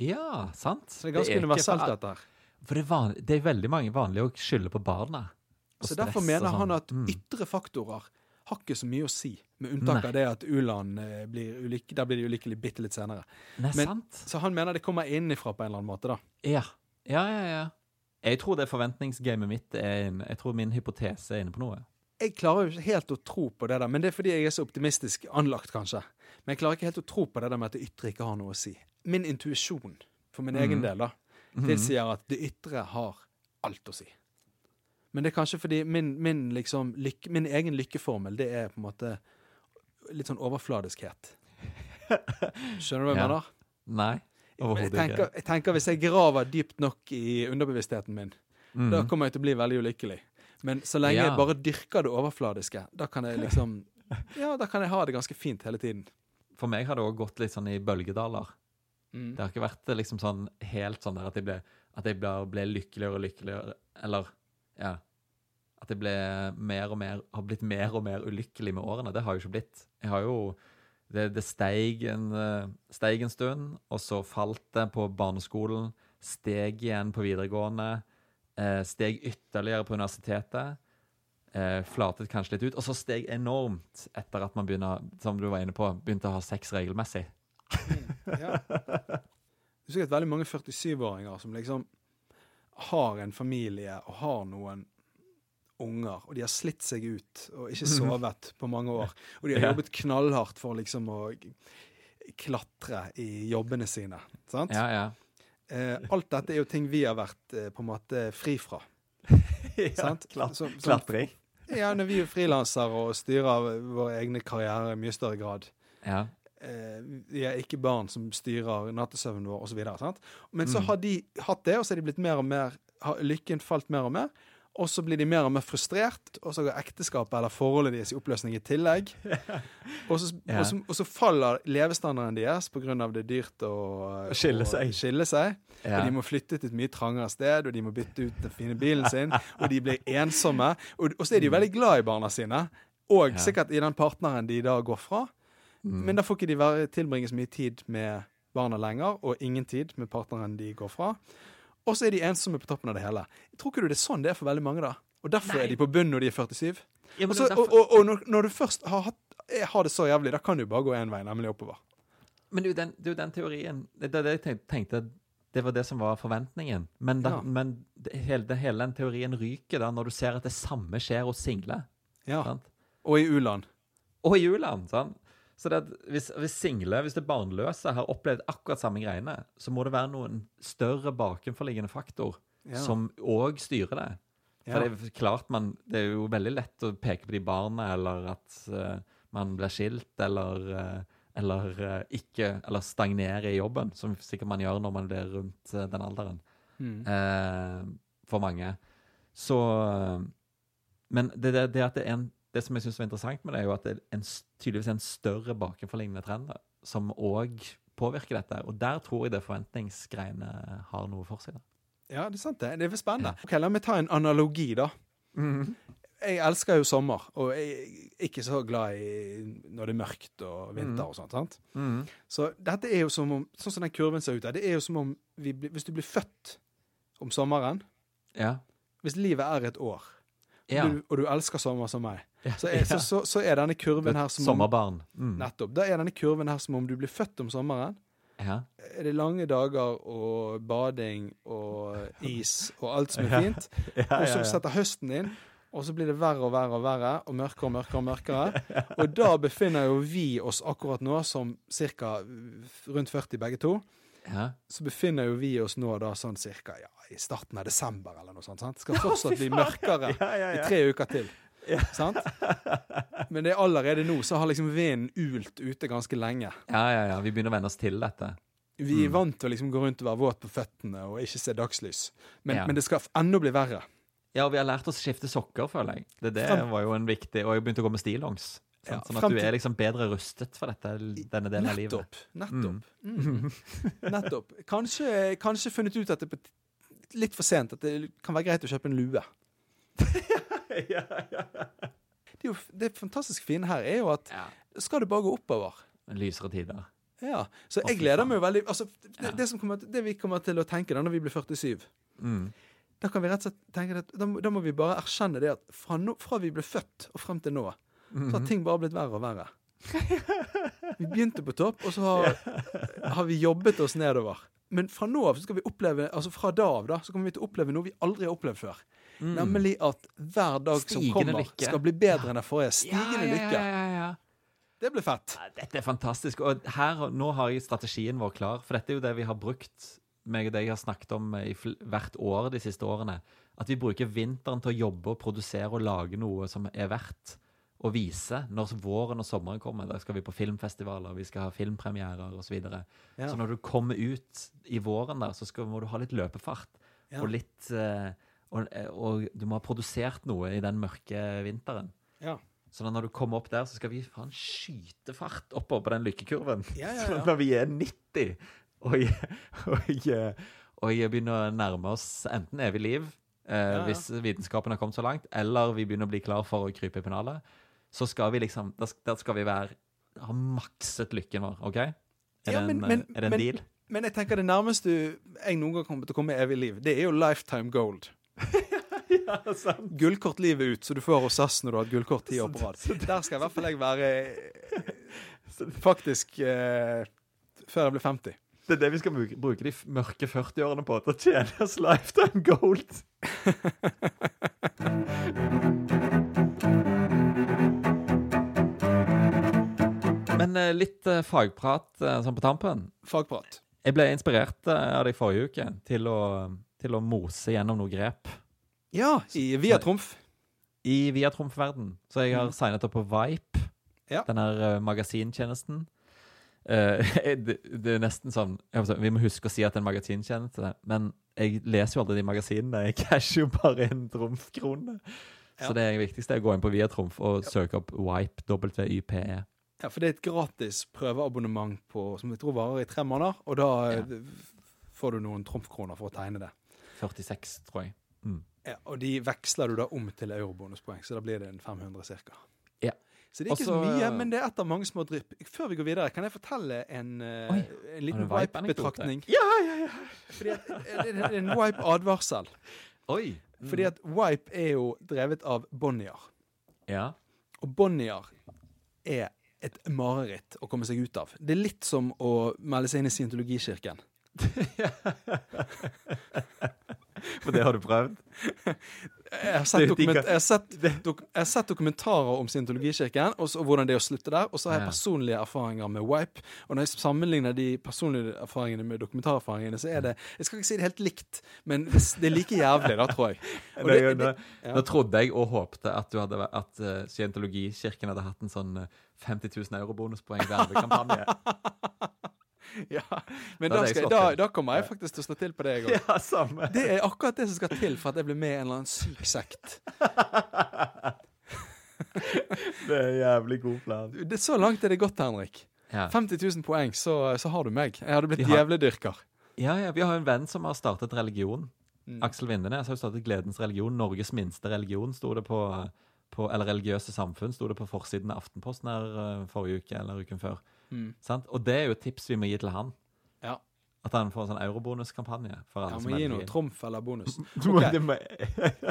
ja, sant. Så det er ganske ikke universelt, for- dette her. For det er, van, det er veldig mange vanlige å skylde på barna. Så derfor mener sånn. han at Mm. ytre faktorer har ikke så mye å si, med unntak Nei. av det at u-land eh, blir ulykke, der blir de ulykkelige bitte litt senere. Nei, Men- sant. Så han mener det kommer innenfra på en eller annen måte, da. Ja. ja, ja, ja. Jeg tror det forventningsgamet mitt er inne Jeg tror min hypotese er inne på noe. Jeg klarer jo ikke helt å tro på det der, men det er fordi jeg er så optimistisk anlagt, kanskje. Men jeg klarer ikke helt å tro på det der med at det ytre ikke har noe å si. Min intuisjon, for min egen del, da, tilsier at det ytre har alt å si. Men det er kanskje fordi min, min, liksom, lykke, min egen lykkeformel, det er på en måte litt sånn overfladiskhet. Skjønner du hva jeg Ja. mener? Nei, Jeg tenker, jeg tenker Hvis jeg graver dypt nok i underbevisstheten min, mm. da kommer jeg til å bli veldig ulykkelig. Men så lenge Ja. jeg bare dyrker det overfladiske, da kan jeg liksom Ja, da kan jeg ha det ganske fint hele tiden. For meg har det òg gått litt sånn i bølgedaler. Mm. Det har ikke vært liksom sånn helt sånn der at jeg ble, at jeg ble, ble lykkeligere og lykkeligere, eller ja At jeg ble mer og mer, har blitt mer og mer ulykkelig med årene. Det har jeg jo ikke blitt. Jeg har jo Det, det steig, en, eh, steig en stund, og så falt det på barneskolen. Steg igjen på videregående. Eh, steg ytterligere på universitetet. Eh, flatet kanskje litt ut. Og så steg enormt etter at man begynner, som du var inne på, begynte å ha sex regelmessig. Ja. Det er sikkert veldig mange 47-åringer som liksom har en familie og har noen unger, og de har slitt seg ut og ikke sovet på mange år. Og de har jobbet knallhardt for liksom å klatre i jobbene sine. Sant? Ja, ja. Eh, alt dette er jo ting vi har vært eh, på en måte fri fra. Sant? klat- Som- som- Klatring. Ja, når vi er frilansere og styrer våre egne karrierer i mye større grad. Ja. Eh, vi er ikke barn som styrer nattesøvnen vår osv. Men Mm. så har de hatt det, og så er de blitt mer og mer har lykken falt mer og mer. Og så blir de mer og mer frustrert, og så går ekteskapet eller forholdet deres i oppløsning i tillegg. Og så, Ja. og så, og så faller levestandarden deres pga. det er dyrt å, Å skille seg. å skille seg. Ja. Og de må flytte til et mye trangere sted, og de må bytte ut den fine bilen sin. Og de blir ensomme. Og, og så er de jo veldig glad i barna sine, og Ja. sikkert i den partneren de da går fra. Men da får ikke de tilbringe så mye tid med barna lenger, og ingen tid med partneren de går fra. Og så er de ensomme på toppen av det hele. Tror ikke du det er sånn det er for veldig mange, da? Og derfor Nei. er de på bunnen når de er 47? Ja, Også, Og, er og, og, og når, når du først har, hatt, eh, har det så jævlig, da kan du bare gå én vei, nemlig oppover. Men det er jo den, det er den teorien Det er det jeg tenkte, Det var det som var forventningen. Men, da, Ja. men det, hele, det, hele den teorien ryker da når du ser at det samme skjer hos single. Ja. Sant? Og i u-land. Og i u-land. sant? Så det at hvis, hvis single, hvis det barnløse, har opplevd akkurat samme greiene, så må det være noen større bakenforliggende faktor Ja. som òg styrer det. For Ja. det er klart man Det er jo veldig lett å peke på de barna, eller at uh, man blir skilt, eller uh, eller uh, ikke Eller stagnerer i jobben, som sikkert man gjør når man blir rundt den alderen. Mm. For mange. Så Men det, det, det at det er en Det som jeg syns var interessant med det, er jo at det er en, tydeligvis en større bakenforliggende trend som òg påvirker dette. Og der tror jeg det forventningsgreiene har noe for seg. da. Ja, det er sant det. Det er spennende. Ok, La meg ta en analogi, da. Jeg elsker jo sommer, og jeg er ikke så glad i når det er mørkt og vinter og sånt. sant? Så dette er jo som om, sånn som den kurven ser ut der, det er jo som om vi, hvis du blir født om sommeren Ja. Hvis livet er et år, ja. du, og du elsker sommer som meg, så er, så, så, så er denne kurven her som om, Sommerbarn. Mm. Nettopp. Da er denne kurven her som om du blir født om sommeren. Ja. Er det lange dager og bading og is og alt som er fint. Ja, Og så setter høsten inn, og så blir det verre og verre og verre, og mørkere og mørkere og mørkere. Og da befinner jo vi oss akkurat nå som ca. rundt 40 begge to. Ja. Så befinner jo vi oss nå da sånn cirka ja, i starten av desember eller noe sånt. sant? Det skal fortsatt bli mørkere i tre uker til. Sant? Men det er allerede nå så har liksom vinden ult ute ganske lenge. ja, ja, ja. Vi begynner å venne oss til dette. Vi Mm. er vant til å liksom gå rundt og være våt på føttene og ikke se dagslys. Men, Ja. men det skal enda bli verre. Ja, og vi har lært oss å skifte sokker, føler jeg. Det, det var jo en viktig Og jeg begynte å gå med stillongs. Ja, sånn at du er liksom bedre rustet for dette, denne delen av livet. Nettopp. Nettopp. Mm. Nettopp. Kanskje, kanskje funnet ut at det er litt for sent at det kan være greit å kjøpe en lue. ja, ja. Det, jo, det fantastisk fine her er jo at skal det bare gå oppover. Lysere tider. Ja, Så jeg gleder meg jo veldig altså, det, det, som kommer, det vi kommer til å tenke da når vi blir 47 Mm. Da kan vi rett og slett tenke at da, da må vi bare erkjenne det at fra, no, fra vi ble født og frem til nå, så har ting bare blitt verre og verre. Vi begynte på topp, og så har, har vi jobbet oss nedover. Men fra nå av så skal vi oppleve, altså fra da av da, så kommer vi til å oppleve noe vi aldri har opplevd før. Nemlig at hver dag som Stigende kommer, lykke. skal bli bedre enn den forrige. Stigende ja, lykke. Ja, ja, ja. Det blir fett. Dette er fantastisk. Og her, nå har jeg strategien vår klar. For dette er jo det vi har brukt, meg og deg har snakket om i fl hvert år de siste årene. At vi bruker vinteren til å jobbe og produsere og lage noe som er verdt å vise når våren og sommeren kommer. Da skal vi på filmfestivaler, vi skal ha filmpremierer osv. Så, videre. Ja. så når du kommer ut i våren der, så skal, må du ha litt løpefart. Ja. Og litt eh, og, og du må ha produsert noe i den mørke vinteren. Ja. Så når du kommer opp der, så skal vi faen skyte fart oppover på den lykkekurven. Ja, ja, Så når vi er 90 og, og, og begynner å nærme oss enten evig liv, eh, ja. hvis vitenskapen har kommet så langt, eller vi begynner å bli klar for å krype i pennalet, så skal vi liksom Der da skal vi være ha makset lykken vår, OK? Er, Ja, det, en, men- er det en men- deal? Men jeg tenker det nærmeste jeg noen gang kommer til å komme evig liv, det er jo lifetime gold. Ja, sant. Gullkort livet ut, så du får hos SAS når du har hatt gullkort ti år på rad. Der skal i hvert fall jeg være eh, faktisk eh, før jeg blir 50. Det er det vi skal bruke, bruke de mørke 40-årene på, til å tjene oss lifetime gold. Men eh, litt eh, fagprat eh, sånn på tampen. Fagprat. Jeg ble inspirert av deg forrige uke til å, til å mose gjennom noen grep Ja, i Via Trumf. i Via Trumf-verden. Så jeg har signet opp på Vipe, Ja. denne magasintjenesten. det, det er nesten sånn Vi må huske å si at det er en magasintjeneste, men jeg leser jo aldri de magasinene. Jeg casher jo bare inn Trumf-kronene. Ja. Så det viktigste er å gå inn på Via Trumf og søke opp Wipe, W-Y-P-E. Ja, for det er et gratis prøveabonnement på, som jeg tror varer i tre måneder, og da Ja. eh, får du noen trumfkroner for å tegne det. 46, tror jeg. Mm. Ja, og de veksler du da om til eurobonuspoeng, så da blir det en 500 ca. Ja. Så det er ikke Også- så mye, men det er ett av mange små drypp. Før vi går videre, kan jeg fortelle en, eh, Oi. en liten wipe-betraktning? Ja, ja, ja. Fordi at, eh, det er en wipe-advarsel. Oi. Fordi at Wipe er jo drevet av Bonnier. Ja. Og Bonnier er et mareritt å komme seg ut av. Det er litt som å melde seg inn i scientologikirken. For det har du prøvd? Jeg har sett, dokument, jeg har sett, dok, jeg har sett dokumentarer om scientologikirken og, så, og hvordan det er å slutte der. Og så har jeg personlige erfaringer med Wipe. Og når jeg sammenligner de personlige erfaringene med dokumentarerfaringene, så er det Jeg skal ikke si det helt likt, men det, det er like jævlig, da, tror jeg. Nå, det, det, ja. nå trodde jeg og håpte at, du hadde, at uh, Scientologikirken hadde hatt en sånn eh, 50 000 euro-bonuspoeng hver kampanje. ja. Men Da skal, da, da kommer jeg faktisk til å slå til på det, jeg òg. ja. Det er akkurat det som skal til for at jeg blir med i en eller annen syk sekt. Det er en jævlig god plan. Det, så langt er det godt, Henrik. Ja. 50 000 poeng, så, så har du meg. Jeg hadde blitt har- djevledyrker. ja, ja, vi har jo en venn som har startet religion. Mm. Aksel Vindenes har jo startet Gledens religion. Norges minste religion, sto det på, på Eller religiøse samfunn, sto det på forsiden av Aftenposten her eh, forrige uke eller uken før. Mm. Sant? Og det er jo et tips vi må gi til han. Ja. At han får en sånn eurobonuskampanje. Ja, må gi noe trumf eller bonus. Du må- Ok. det må-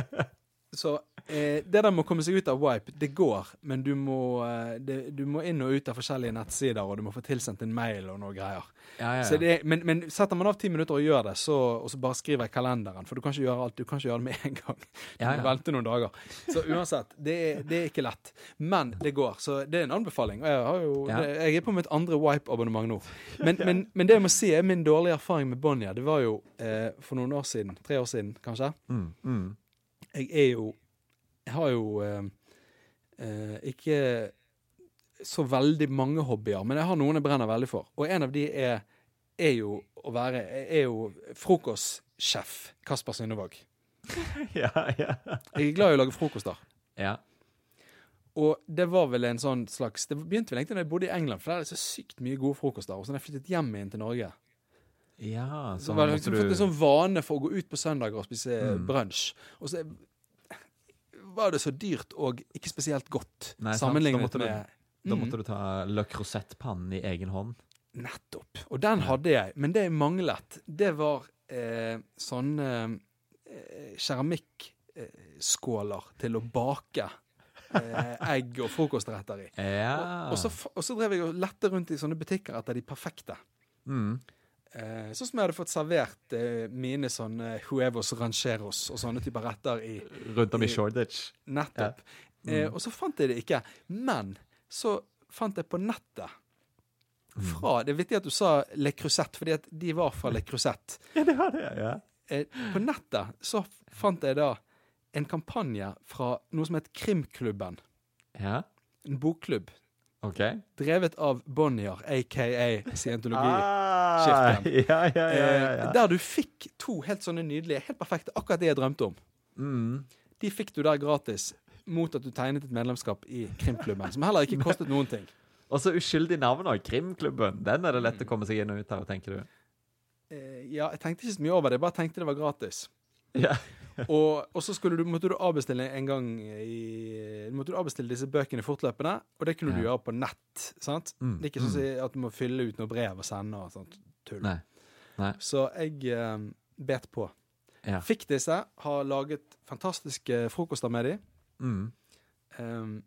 Så eh, det der med å komme seg ut av Wipe, det går, men du må, eh, det, du må inn og ut av forskjellige nettsider, og du må få tilsendt en mail og noe greier. Ja, ja, Så ja. det, men, men setter man av ti minutter og gjør det, så, og så bare skriver jeg kalenderen, for du kan ikke gjøre alt, du kan ikke gjøre det med en gang. Du må vente noen dager. Så uansett, det det er ikke lett. Men det går, så det er en anbefaling. Og jeg, jo, jeg er på mitt andre Wipe-abonnement nå. Men, men, men det jeg må si er min dårlige erfaring med Bonja, det var jo eh, for noen år siden, tre år siden kanskje, Mm, mm. jeg er jo Jeg har jo eh, eh, ikke så veldig mange hobbyer, men jeg har noen jeg brenner veldig for. Og en av de er, er jo å være Er jo frokostsjef Kasper Synnevåg. ja, ja. Jeg er glad i å lage frokoster. ja. Og det var vel en sånn slags Det begynte vel egentlig da jeg bodde i England, for der er det så sykt mye gode frokoster. Og så da jeg flyttet hjem igjen til Norge, Ja, så så var det liksom, du... fått en sånn vane for å gå ut på søndager og spise Mm. brunsj. Og så var det så dyrt og ikke spesielt godt Nei, sant. Da sammenlignet du- med Da Mm. måtte du ta Le Crosette-pannen i egen hånd. Nettopp. Og den hadde jeg, men det jeg manglet, det var eh, sånne eh, keramikkskåler til å bake eh, egg og frokostretter i. Ja. Og, og, så, og så drev jeg og lette rundt i sånne butikker etter de perfekte. mm. Eh, sånn som jeg hadde fått servert eh, mine sånne huevos rancheros og sånne typer retter i Rundt om i i- Shoreditch. Nettopp. Mm. Eh, og så fant jeg det ikke. Men så fant jeg på nettet Mm. fra Det er viktig at du sa Le Crusette, fordi at de var fra Le Crusette. Ja, det var det, ja. Eh, på nettet så fant jeg da en kampanje fra noe som het Krimklubben. Ja, En bokklubb. OK. Drevet av Bonnier, aka Scientologi. Ah, ja, ja, ja, ja, Eh, der du fikk to helt sånne nydelige, helt perfekte, akkurat det jeg drømte om. Mm. De fikk du der gratis mot at du tegnet et medlemskap i Krimklubben, som heller ikke kostet noen ting. Og så uskyldig navn òg. Krimklubben. Den er det lett å komme seg inn og ut av, tenker du. Eh, ja, jeg tenkte ikke så mye over det, jeg bare tenkte det var gratis. Ja. Og, og så skulle du, måtte du avbestille en gang i Måtte du avbestille disse bøkene fortløpende, og det kunne du gjøre på nett. sant? Mm, Det er ikke sånn mm. at du må fylle ut noe brev og sende og sånt tull. Nei. Nei. Så jeg eh, bet på. Ja. Fikk disse, har laget fantastiske frokoster med dem. Mm. Um,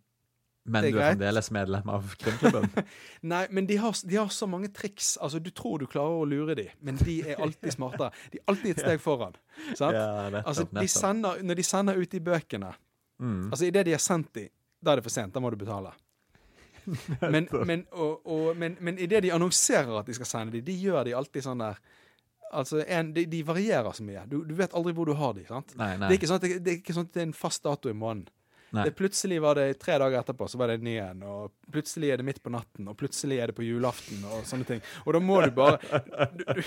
Men er du er fremdeles medlem av krimklubben? Nei, men de har, de har så mange triks. Altså, Du tror du klarer å lure dem, men de er alltid smartere. De er alltid et steg foran. Sant? ja, nettopp. Altså, de sender, Når de sender ut de bøkene Mm. Altså, Idet de har sendt de, da er det for sent. Da må du betale. Men, men, og, og, men, men idet de annonserer at de skal sende de, de gjør de alltid sånn der Altså, en, de, de varierer så mye. Du, du vet aldri hvor du har de. sant? Nei, nei. Det er sånn det, det er ikke sånn at det er en fast dato i måneden. Plutselig var det tre dager etterpå, så var det en ny en. Og plutselig er det midt på natten, og plutselig er det på julaften, og sånne ting. Og da må du bare du, du,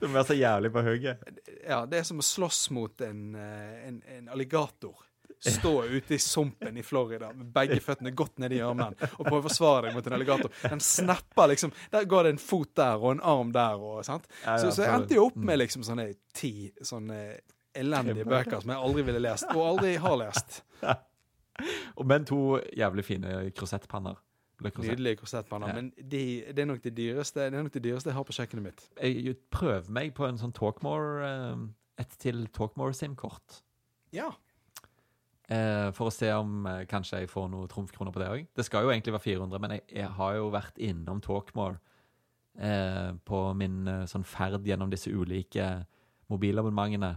Du må være så jævlig på hugget. Ja, det er som å slåss mot en, eh, en, en alligator. Stå ute i sumpen i Florida med begge føttene godt nedi i gjørmen og prøve å forsvare deg mot en alligator. Den snapper liksom Der går det en fot der og en arm der og sant. Så, så jeg endte jo opp med liksom sånne ti sånne elendige bøker som jeg aldri ville lest, og aldri har lest. Og Men to jævlig fine krosettpanner. Nydelige korsettpanner. Ja. Men de, det, er nok det, dyreste, det er nok det dyreste jeg har på kjøkkenet mitt. Jeg prøver meg på en sånn Talkmore eh, Et til Talkmore-SIM-kort. Ja. Eh, for å se om eh, kanskje jeg får noen trumfkroner på det òg. Det skal jo egentlig være 400, men jeg, jeg har jo vært innom Talkmore eh, på min sånn ferd gjennom disse ulike mobilabonnementene.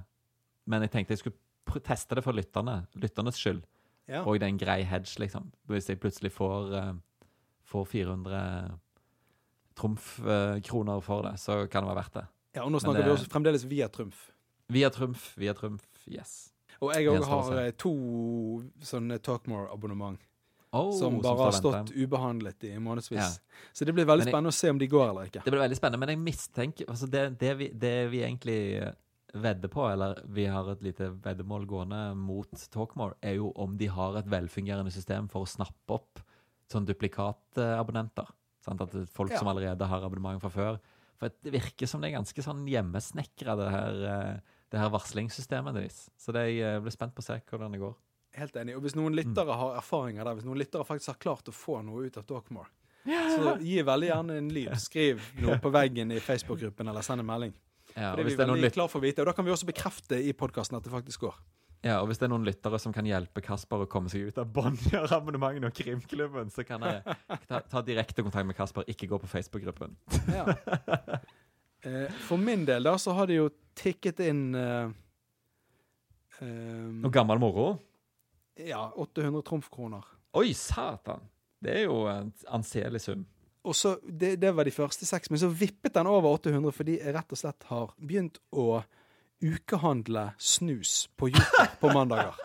Men jeg tenkte jeg skulle teste det for lytterne. Lytternes skyld. Ja. Og det er en grei hedge, liksom. Hvis jeg plutselig får, uh, får 400 trumfkroner for det, så kan det være verdt det. ja, og nå snakker det- vi også fremdeles via Trumf. Via trumf, via trumf, yes. Og jeg òg har eh, to sånne Talkmore-abonnement Oh, som bare har stått ubehandlet i månedsvis. Ja. Så det blir veldig jeg- spennende å se om de går eller ikke. Det blir veldig spennende, men jeg mistenker altså det, det, vi, det vi egentlig vedder på, eller vi har et lite veddemål gående mot Talkmore, er jo om de har et velfungerende system for å snappe opp sånn duplikatabonnenter. Sant? At folk Ja. som allerede har abonnement fra før. For det virker som det er ganske sånn hjemmesnekra, det her, eh, det her varslingssystemet deres. Så det, jeg blir spent på å se hvordan det går. Helt enig. Og hvis noen Mm. lyttere har erfaringer der, hvis noen lyttere faktisk har klart å få noe ut av Talkmore, så gi veldig gjerne en lyd. Skriv noe på veggen i Facebook-gruppen, eller send en melding. Ja, det er vi er veldig klar for å vite. Og da kan vi også bekrefte i podkasten at det faktisk går. ja, og hvis det er noen lyttere som kan hjelpe Kasper å komme seg ut av Bonnier-abonnementet og Krimklubben, så kan jeg ta, ta direkte kontakt med Kasper, ikke gå på Facebook-gruppen. Ja. Eh, For min del da, så har det jo tikket inn eh, eh, Og gammel moro. Ja, 800 trumfkroner. Oi, satan! Det er jo en anselig sum. Og så, det, det var de første seks, men så vippet den over 800 fordi jeg rett og slett har begynt å ukehandle snus på Joker på mandager.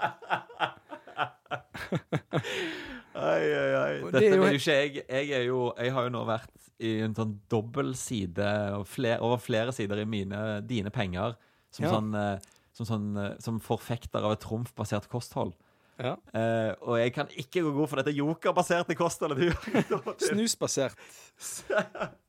Oi, oi, oi. Dette det vil jo ikke jeg. Jeg, er jo, jeg har jo nå vært i en sånn dobbel side fler, over flere sider i mine, dine penger som Ja. sånn eh, som, sånn, eh, som forfekter av et trumfbasert kosthold. Ja. Eh, og jeg kan ikke gå god for dette jokerbaserte kostholdet du. Snusbasert.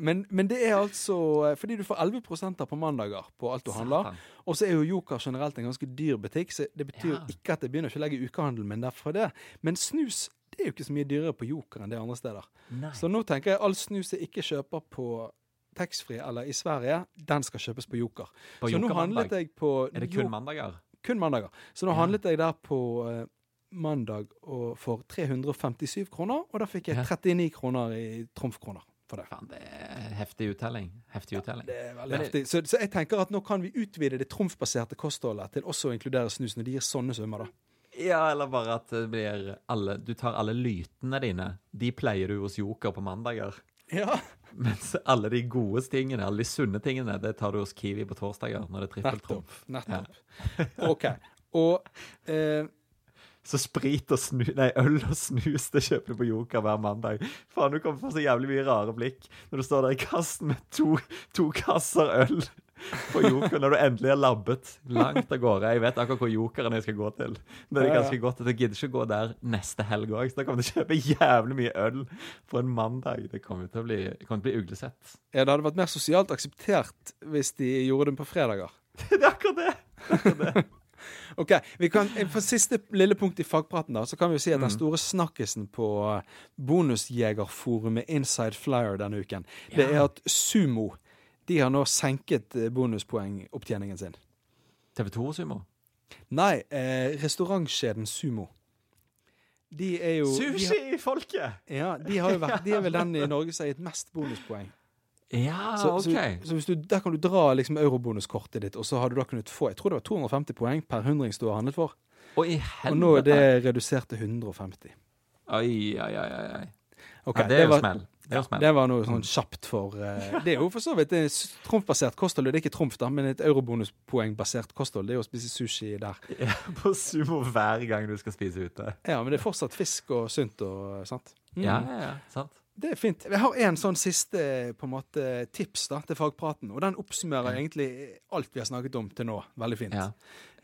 Men, men det er altså eh, fordi du får 11% på mandager på alt du handler. Og så er jo Joker generelt en ganske dyr butikk, så det betyr Ja. ikke at jeg begynner ikke å legge ukehandelen min derfor det. Men snus det er jo ikke så mye dyrere på Joker enn det andre steder. Nei. Så nå tenker jeg all snus jeg ikke kjøper på taxfree eller i Sverige, den skal kjøpes på Joker. På så nå handlet jeg på Er det kun mandager? Kun mandager. Så nå Ja. handlet jeg der på eh, mandag for 357 kroner, og da fikk jeg Ja. 39 kroner i trumfkroner det. Fan, det er heftig uttelling. Heftig uttelling. Det er veldig det- heftig. Så, så jeg tenker at nå kan vi utvide det trumfbaserte kostholdet til også å inkludere snus når de gir sånne summer, da. Ja, eller bare at det blir alle Du tar alle lytene dine. De pleier du hos Joker på mandager. Ja. Mens alle de gode tingene, alle de sunne tingene, det tar du hos Kiwi på torsdager når det er Nettopp. trippeltrumf. Nettopp. OK. Og eh, Så sprit og snu, nei, øl og snus det kjøper du på Joker hver mandag. Faen, du kommer få så jævlig mye rare blikk når du står der i kassen med to, to kasser øl på Joker når du endelig har labbet langt av gårde. Jeg vet akkurat hvor Jokeren jeg skal gå til. Det er Ja, ja. ganske godt at jeg gidder ikke å gå der neste helg òg, så da kommer jeg til å kjøpe jævlig mye øl på en mandag. Det kommer til å bli, til å bli uglesett. ja, det hadde vært mer sosialt akseptert hvis de gjorde det på fredager. Det er akkurat det! Ok, vi kan, For siste lille punkt i fagpraten, da, så kan vi jo si at den store snakkisen på eh, bonusjegerforumet Inside Flyer denne uken, det er at Sumo de har nå senket eh, bonuspoengopptjeningen sin. TV 2 Sumo. Nei, eh, restaurantkjeden Sumo. De er jo Sushi-folket! Ja, de, har jo vært, de er vel den i Norge som har gitt mest bonuspoeng. Ja, Så, OK. så, så hvis du, der kan du dra liksom eurobonuskortet ditt, og så har du da kunnet få jeg tror det var 250 poeng per hundrings du har handlet for. Og i Og nå er det redusert til 150. Oi, oi, oi. oi, oi. Ja, det er jo smell. Det er. Det var noe sånn kjapt for uh, Det er jo for så vidt et trumfbasert kosthold. Det er ikke trumf, da, men et eurobonuspoengbasert kosthold. Det er jo å spise sushi der. Ja, på sumo hver gang du skal spise ute. Ja, men det er fortsatt fisk og sunt og sant. Mm. Ja, ja, ja, sant. Det er fint. Jeg har en sånn siste på en måte tips da, til fagpraten, og den oppsummerer egentlig alt vi har snakket om til nå. Veldig fint. Ja.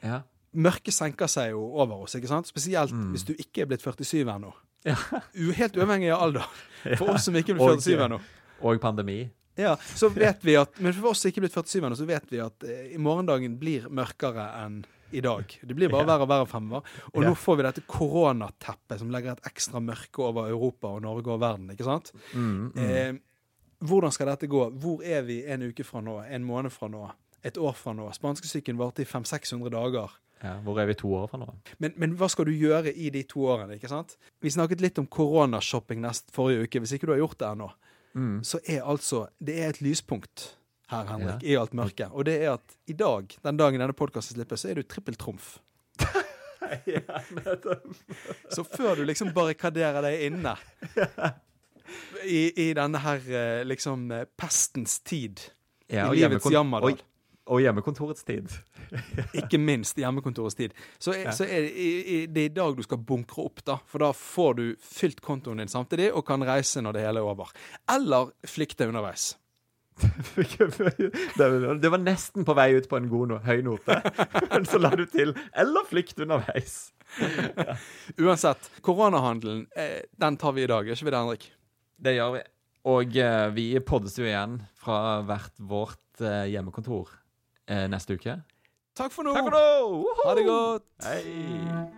ja. Mørket senker seg jo over oss, ikke sant? Spesielt hvis du ikke er blitt 47 ennå. Helt uavhengig av alder. For oss som ikke blir 47 ennå. Og pandemi. Ja, så vet vi at, Men for oss som ikke er blitt 47 ennå, så vet vi at eh, morgendagen blir mørkere enn i dag. Det blir bare verre og verre fremover. Og nå får vi dette koronateppet som legger et ekstra mørke over Europa og Norge og verden. ikke sant? Mm, mm. Eh, hvordan skal dette gå? Hvor er vi en uke fra nå? En måned fra nå? Et år fra nå? Spanskesyken varte i 500-600 dager. Ja, hvor er vi to år fra nå? Men, men hva skal du gjøre i de to årene? ikke sant? Vi snakket litt om koronashopping nest forrige uke. Hvis ikke du har gjort det ennå, Mm. så er altså Det er et lyspunkt her, Henrik, i alt mørket. Og det er at i dag, den dagen denne podkasten slippes, så er du trippeltrumf. ja. Så før du liksom barrikaderer deg inne i, i denne her eh, liksom eh, pestens tid, Ja, i livets jammerdal, Og, hjemmekontorets tid. ikke minst hjemmekontorets tid, så er, Ja. så er det, i, i, det er i dag du skal bunkre opp, da. For da får du fylt kontoen din samtidig, og kan reise når det hele er over. Eller flykte underveis. det, var- nesten på vei ut på en god no høy note, men så la du til 'eller flykt underveis'. Uansett, koronahandelen, eh, den tar vi i dag, gjør ikke vi det, Henrik? Det gjør vi. Og eh, vi poddes jo igjen fra hvert vårt eh, hjemmekontor neste uke. Takk for nå! Takk for nå! Ha det godt! Hei!